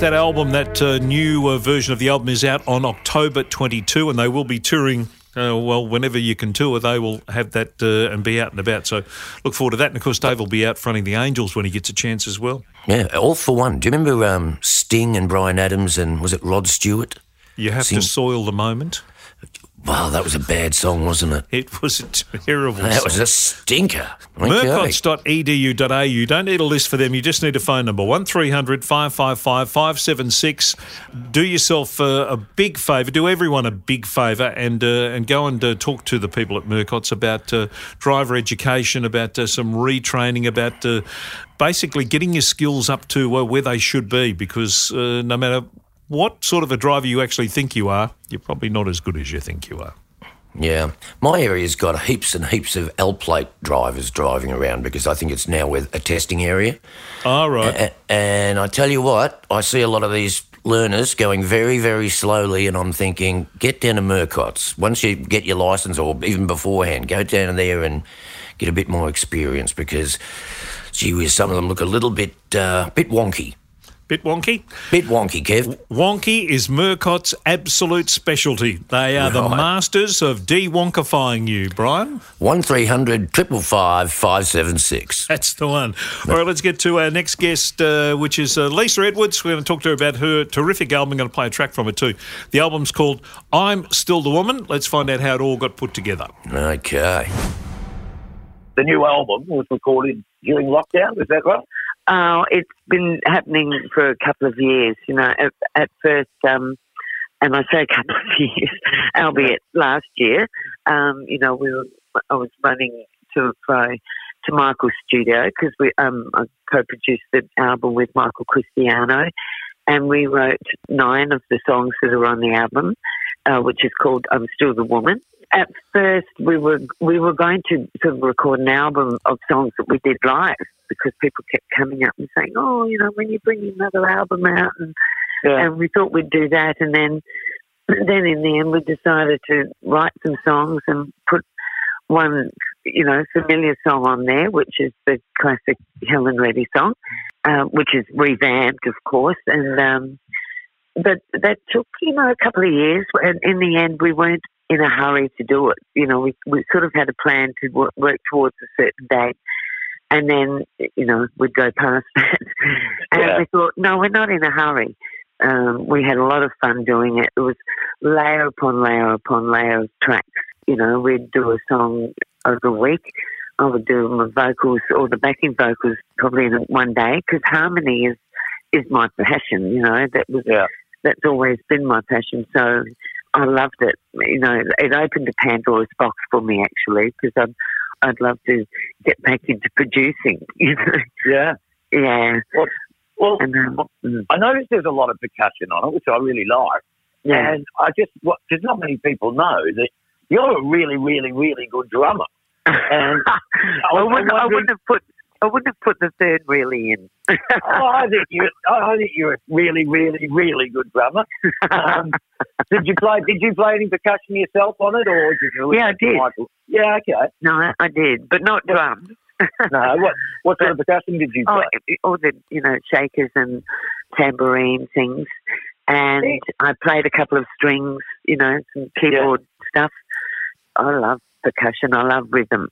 That album, that uh, new uh, version of the album is out on October 22, and they will be touring. Uh, well, whenever you can tour, they will have that uh, and be out and about. So look forward to that. And of course, Dave will be out fronting the Angels when he gets a chance as well. Yeah, all for one. Do you remember um, Sting and Bryan Adams and was it Rod Stewart? You have Sing- to soil the moment. Wow, that was a bad song, wasn't it? It was a terrible That song. was a stinker. Okay. Murcotts.edu.au. Don't need a list for them. You just need a phone number 1300 555 576. Do yourself uh, a big favour. Do everyone a big favour and uh, and go and uh, talk to the people at Murcotts about uh, driver education, about uh, some retraining, about uh, basically getting your skills up to where they should be because uh, no matter what sort of a driver you actually think you are, you're probably not as good as you think you are. Yeah. My area's got heaps and heaps of L plate drivers driving around because I think it's now with a testing area. All right. A- and I tell you what, I see a lot of these learners going very, very slowly, and I'm thinking, get down to Murcotts. Once you get your license, or even beforehand, go down there and get a bit more experience because, gee whiz, some of them look a little bit, uh, bit wonky. Bit wonky. Bit wonky, Kev. Wonky is Murcott's absolute specialty. They are the masters of de-wonkifying you, Brian. 1300 555 576. That's the one. All right, let's get to our next guest, uh, which is uh, Lisa Edwards. We're going to talk to her about her terrific album. I'm going to play a track from it too. The album's called I'm Still the Woman. Let's find out how it all got put together. Okay. The new album was recorded during lockdown, is that right? Oh, it's been happening for a couple of years. You know, at, at first, um, and I say a couple of years, albeit last year. Um, you know, we were. I was running to and fro to Michael's studio because we um, I co-produced the album with Michael Cristiano, and we wrote nine of the songs that are on the album, uh, which is called "I'm Still the Woman." At first, we were we were going to sort of record an album of songs that we did live because people kept coming up and saying, "Oh, you know, when you bring another album out," and Yeah. and we thought we'd do that, and then then in the end we decided to write some songs and put one, you know, familiar song on there, which is the classic Helen Reddy song, uh, which is revamped, of course, and um, but that took you know a couple of years, and in the end we weren't in a hurry to do it. You know, we we sort of had a plan to work, work towards a certain date. And then, you know, we'd go past that. and Yeah. we thought, no, we're not in a hurry. Um, we had a lot of fun doing it. It was layer upon layer upon layer of tracks. You know, we'd do a song over a week I would do my vocals or the backing vocals probably in one day because harmony is is my passion. You know that was Yeah. That's always been my passion. So I loved it. You know, it opened a Pandora's box for me actually because I'd I'd love to get back into producing. You know, Yeah. yeah. Well, And um, mm, I noticed there's a lot of percussion on it, which I really like. yeah. And I just, because not many people know that you're a really, really, really good drummer. And I was wouldn't, I wouldn't have put I wouldn't have put the third really in. oh, I think you, I think you're a really, really, really good drummer. Um, did you play? Did you play any percussion yourself on it, or did you? Yeah, I did. Michael? Yeah, okay. no, I, did, but not drums. No, what what sort of percussion did you Oh, play? all the you know shakers and tambourine things, and I played a couple of strings, you know, some keyboard stuff. I love percussion. I love rhythm.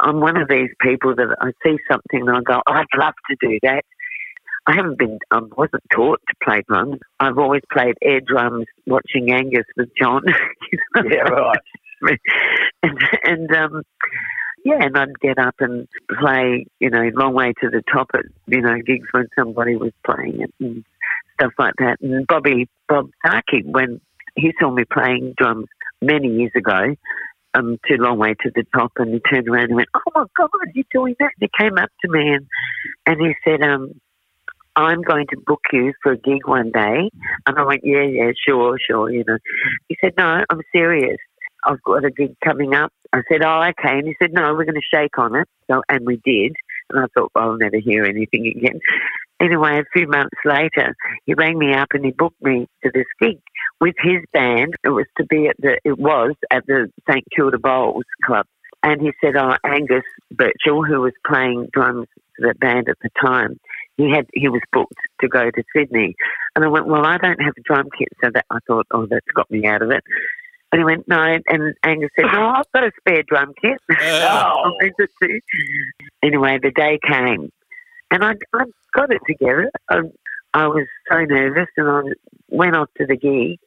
I'm one of these people that I see something and I go, I'd love to do that. I haven't been, I wasn't taught to play drums. I've always played air drums watching Angus with John. yeah, right. and, and um, yeah, and I'd get up and play, you know, long way to the top at, you know, gigs when somebody was playing it and stuff like that. And Bobby, Bob Starkie, when he saw me playing drums many years ago, um, to long way to the top, and he turned around and went, "Oh my God, you're doing that!" And he came up to me and and he said, um, "I'm going to book you for a gig one day." And I went, "Yeah, yeah, sure, sure." You know, he said, "No, I'm serious. I've got a gig coming up." I said, "Oh, okay." And he said, "No, we're going to shake on it." So, and we did. And I thought, well, I'll never hear anything again. Anyway, a few months later, he rang me up and he booked me to this gig with his band. It was to be at the, it was at the St Kilda Bowls Club. And he said, oh, Angus Birchall, who was playing drums for that band at the time, he had, he was booked to go to Sydney. And I went, well, I don't have a drum kit. So that I thought, oh, that's got me out of it. And he went, no. And Angus said, no, I've got a spare drum kit. I'll rent it to. Anyway, the day came. And I, I got it together. I, I was so nervous and I went off to the gig.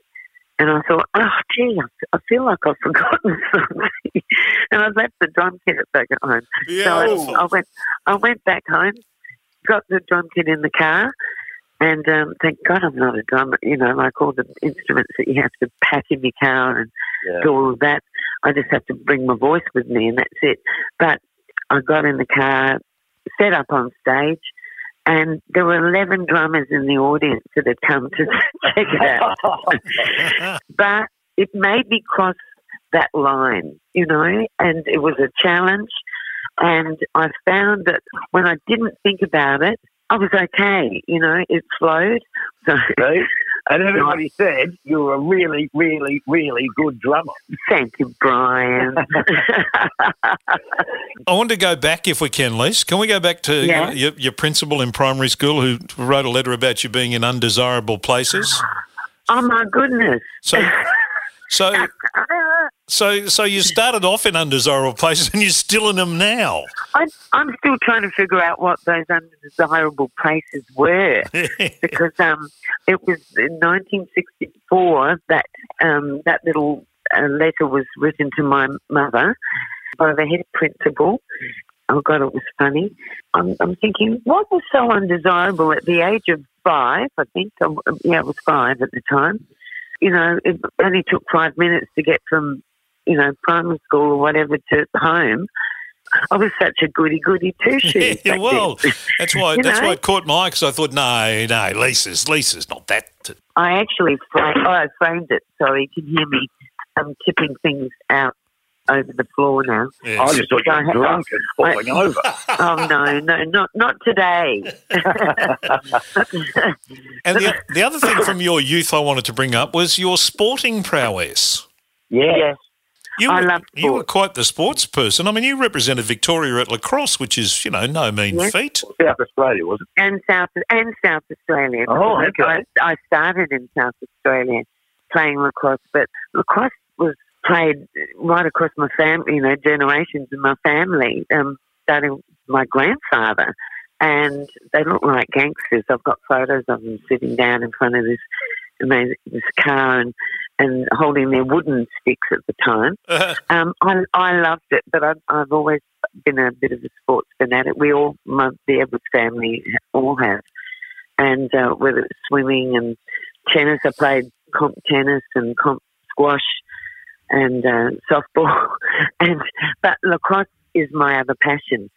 And I thought, oh, gee, I, feel like I've forgotten something. and I left the drum kit back at home. Yeah. So I, I went, I went back home, got the drum kit in the car, and um, thank God I'm not a drummer. You know, like all the instruments that you have to pack in your car and Yeah. do all of that. I just have to bring my voice with me, and that's it. But I got in the car, set up on stage, and there were 11 drummers in the audience that had come to check it out. but it made me cross that line, you know, and it was a challenge. And I found that when I didn't think about it, I was okay, you know, it flowed. So See? And everybody said You're a really, really, really good drummer. thank you, Brian. I want to go back if we can, Lise. Can we go back to Yeah. your, your principal in primary school who wrote a letter about you being in undesirable places? oh my goodness. So, so, so, so you started off in undesirable places and you're still in them now. I, I'm still trying to figure out what those undesirable places were because um, it was in 1964 that um, that little uh, letter was written to my mother by the head principal. Oh God, it was funny. I'm, I'm thinking, what was so undesirable at the age of five? I think, um, yeah, it was five at the time. You know, it only took five minutes to get from, you know, primary school or whatever to home. I was such a goody goody two shoes. yeah, well, that's why that's know? why it caught my eye because I thought, no, no, Lisa's Lisa's not that. I actually framed, oh, I framed it so he can hear me I'm tipping things out over the floor now. Yes. I just thought you I were drunk and falling over. Oh no, no, not not today. And the, the other thing from your youth I wanted to bring up was your sporting prowess. Yeah. yes, You I were, love you were quite the sports person. I mean, you represented Victoria at lacrosse, which is, you know, no mean Yes. feat. South Australia, was it? and South and South Australia. Oh, okay. I, I started in South Australia playing lacrosse, but lacrosse was played right across my family, you know, generations in my family. Um, starting with my grandfather, and they look like gangsters. I've got photos of them sitting down in front of this amazing this car and and holding their wooden sticks at the time. Um, I I loved it, but I've, I've always been a bit of a sports fanatic. We all, my, the Edwards family, all have. And uh, whether it's swimming and tennis, I played comp tennis and comp squash and uh, softball. and but lacrosse is my other passion.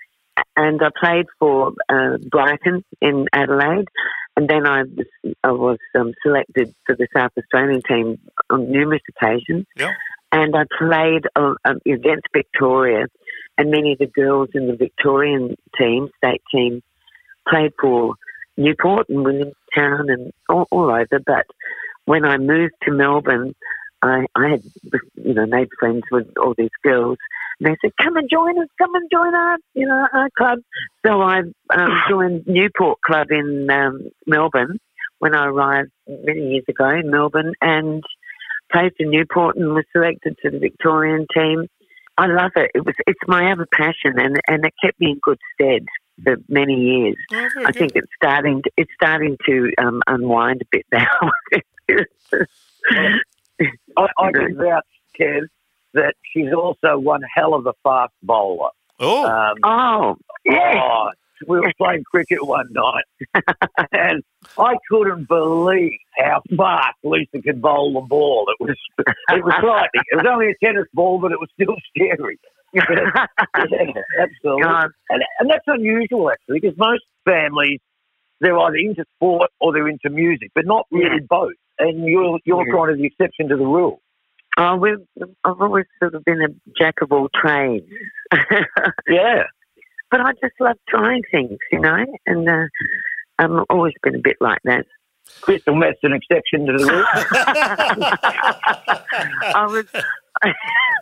And I played for uh, Brighton in Adelaide, and then I was, I was um, selected for the South Australian team on numerous occasions. Yeah. And I played uh, um, against Victoria, and many of the girls in the Victorian team, state team, played for Newport and Williamstown and all, all over. But when I moved to Melbourne, I, I had, you know, made friends with all these girls. And they said, come and join us, come and join our, you know, our club. So I um, joined Newport Club in um, Melbourne when I arrived many years ago in Melbourne and played for Newport and was selected to the Victorian team. I love it. It was it's my other passion and, and it kept me in good stead for many years. Very I think it's starting to, it's starting to um, unwind a bit now. I, I can vouch, Kev, that she's also one hell of a fast bowler. Oh, Um, oh, yeah. oh, we were playing cricket one night, and I couldn't believe how fast Lisa could bowl the ball. It was it was frightening. It was only a tennis ball, but it was still scary. yeah, absolutely. God. And, and that's unusual, actually, because most families, they're either into sport or they're into music, but not really both. And you're, you're Yeah. kind of the exception to the rule. Oh, we've, I've always sort of been a jack of all trades. Yeah. but I just love trying things, you know, and uh, I've always been a bit like that. Crystal Met's an exception to the rule. I was.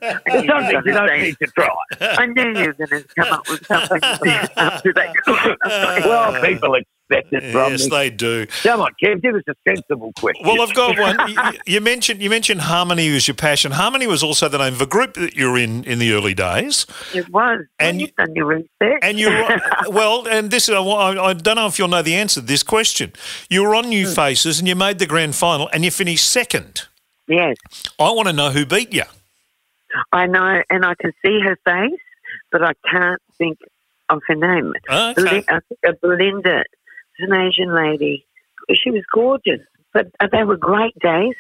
There's some things you don't need to try. I knew you were going to come up with something to that. Well, people expect it from yes, me. they do. Come on, Kev, give us a sensible question. Well, I've got one. You, you mentioned you mentioned harmony was your passion. Harmony was also the name of a group that you were in in the early days. it was. And And you- you've done your research. And you were, well, and this is, I, I don't know if you'll know the answer to this question. You were on New Hmm. Faces and you made the grand final and you finished second. yes, I want to know who beat you. I know, and I can see her face, but I can't think of her name. Okay. I think, uh, Belinda, an Asian lady. She was gorgeous, but uh, they were great days.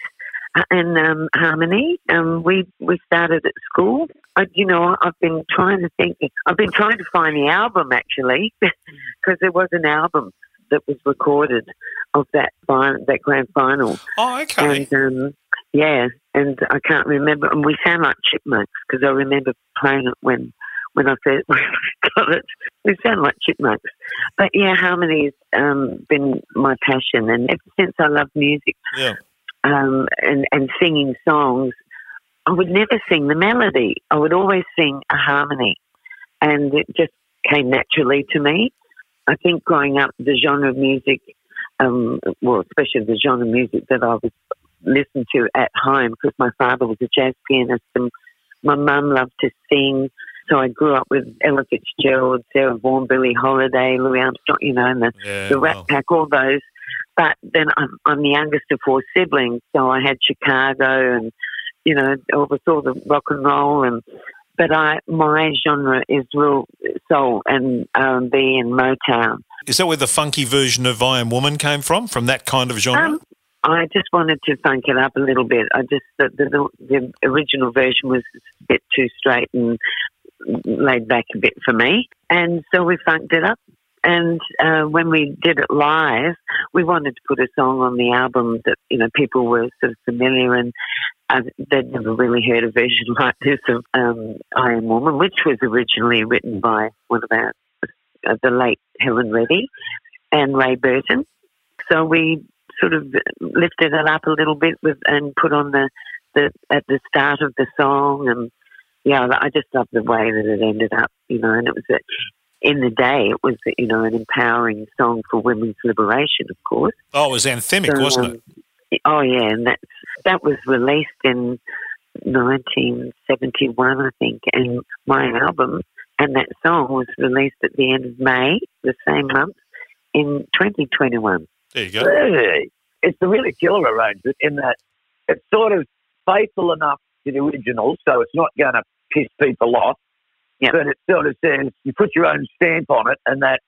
Uh, And um, Harmony, um, we we started at school. I, you know, I've been trying to think. I've been trying to find the album actually, because there was an album that was recorded of that fin- that grand final. Oh, okay. And um, yeah, and I can't remember. And we sound like chipmunks because I remember playing it when when I first got it. We sound like chipmunks. But yeah, harmony's um, been my passion, and ever since I love music Yeah. um, and and singing songs, I would never sing the melody. I would always sing a harmony, and it just came naturally to me. I think growing up, the genre of music, um, well, especially the genre of music that I was listened to at home, because my father was a jazz pianist and my mum loved to sing. So I grew up with Ella Fitzgerald, Sarah Vaughan, Billie Holiday, Louis Armstrong, you know, and the Yeah. the Rat Pack, all those. But then I'm, I'm the youngest of four siblings, so I had Chicago and you know all the all the rock and roll and. But I my genre is real soul and R and B and Motown. is that where the funky version of I Am Woman came from? From that kind of genre? Um, I just wanted to funk it up a little bit. I just the the, the original version was a bit too straight and laid back a bit for me, and so we funked it up. And uh, when we did it live, we wanted to put a song on the album that you know people were sort of familiar and uh, they'd never really heard a version like this of um, "I Am Woman," which was originally written by one of our uh, the late Helen Reddy and Ray Burton. So we sort of lifted it up a little bit with and put on the, the at the start of the song. And yeah I just love the way that it ended up you know and it was a, in the day it was you know an empowering song for women's liberation of course. Oh, it was anthemic, So, wasn't it? um, oh yeah and that that was released in 1971 I think and my album and that song was released at the end of May the same month in 2021 There you go. Hey, It's a really killer arrangement in that it's sort of faithful enough to the original, so it's not going to piss people off, Yep. but it sort of says you put your own stamp on it, and that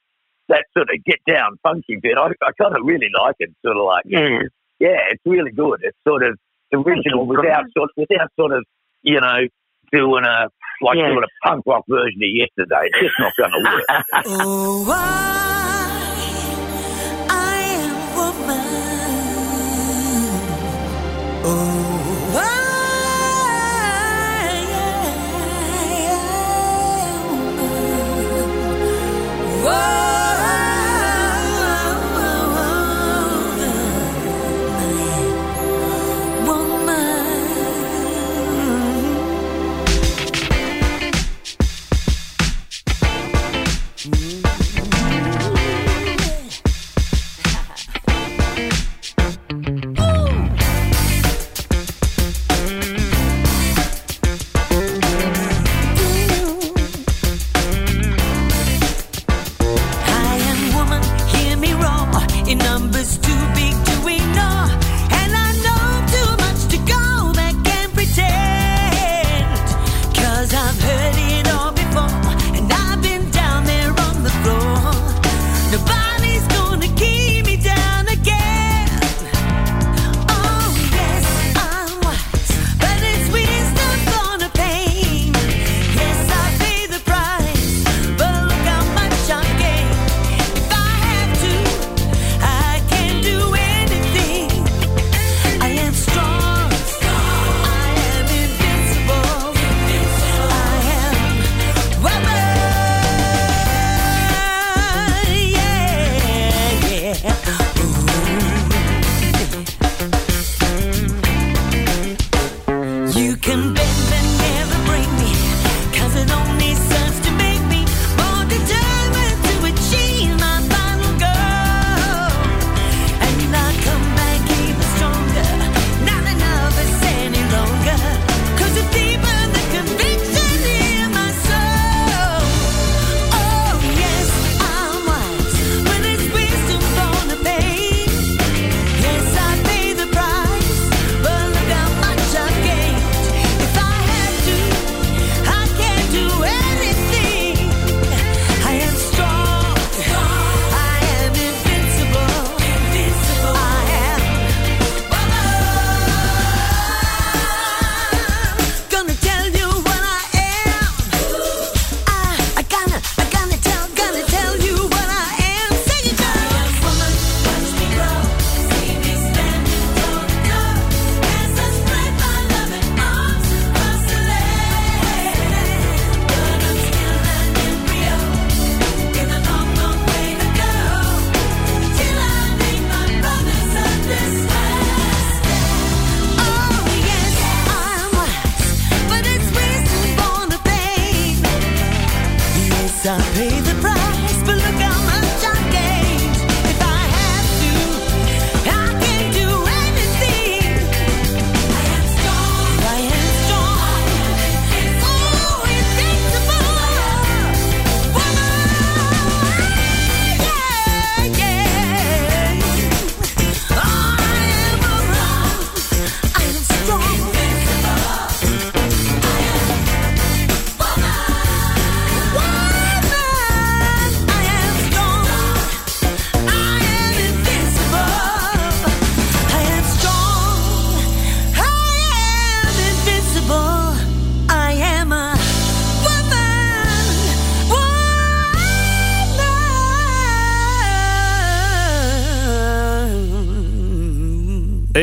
that sort of get down funky bit. I, I kind of really like it. Sort of like Yeah. yeah, it's really good. It's sort of original without Brian. sort without sort of you know doing a like Yeah. doing a punk rock version of yesterday. It's just not going to work. Oh, woman.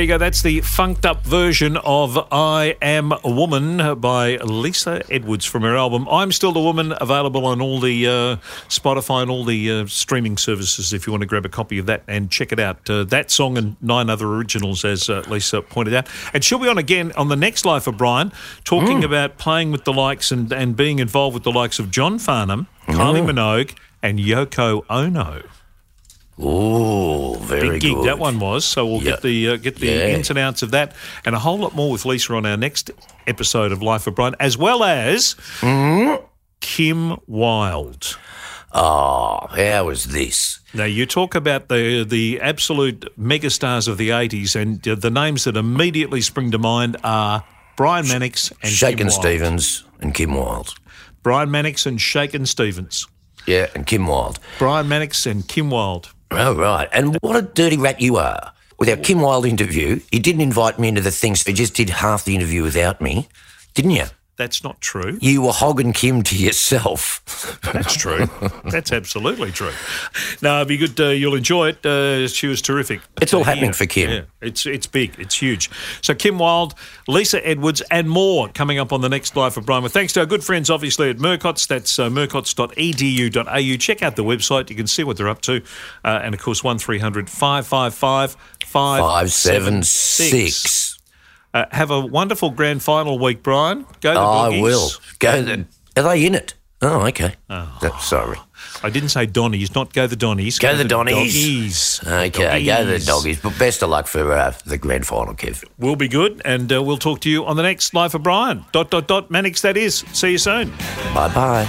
Go. That's the funked up version of I Am a Woman by Lisa Edwards from her album I'm Still the Woman, available on all the uh, Spotify and all the uh, streaming services if you want to grab a copy of that and check it out. Uh, that song and nine other originals, as uh, Lisa pointed out. And she'll be on again on the next Life of Brian, talking about playing with the likes and, and being involved with the likes of John Farnham, Kylie Minogue, and Yoko Ono. Oh, very Big gig good. that one was. So we'll Yeah. get the uh, get the Yeah. ins and outs of that, and a whole lot more with Lisa on our next episode of Life of Brian, as well as Mm-hmm. Kim Wilde. Oh, how was this? Now you talk about the the absolute megastars of the '80s, and uh, the names that immediately spring to mind are Brian Mannix and Wilde. Stevens and Kim Wilde. Brian Mannix and Shakin' Stevens. Yeah, and Kim Wilde. Brian Mannix and Kim Wilde. Oh, right. And what a dirty rat you are. With our Kim Wilde interview, you didn't invite me into the thing, so you just did half the interview without me, didn't you? That's not true. You were hogging Kim to yourself. That's true. That's absolutely true. No, it'd be good. Uh, you'll enjoy it. Uh, she was terrific. It's all happening yeah, for Kim. Yeah, it's it's big. It's huge. So Kim Wilde, Lisa Edwards, and more coming up on the next life of Brian. With thanks to our good friends, obviously at Murcotts. That's uh, murcotts.edu.au. Check out the website. You can see what they're up to, uh, and of course one 555 576. Uh, have a wonderful grand final week, Brian. Go the Oh, I doggies. will. Go the, Are they in it? Oh, okay. That's sorry. I didn't say Donnies, not go the Donnies. Go the Donnies. Doggies. Okay, go the Doggies. doggies. But best of luck for uh, the grand final, Kev. We'll be good, and uh, we'll talk to you on the next Life of Brian. Dot, dot, dot, Mannix, that is. See you soon. Bye bye.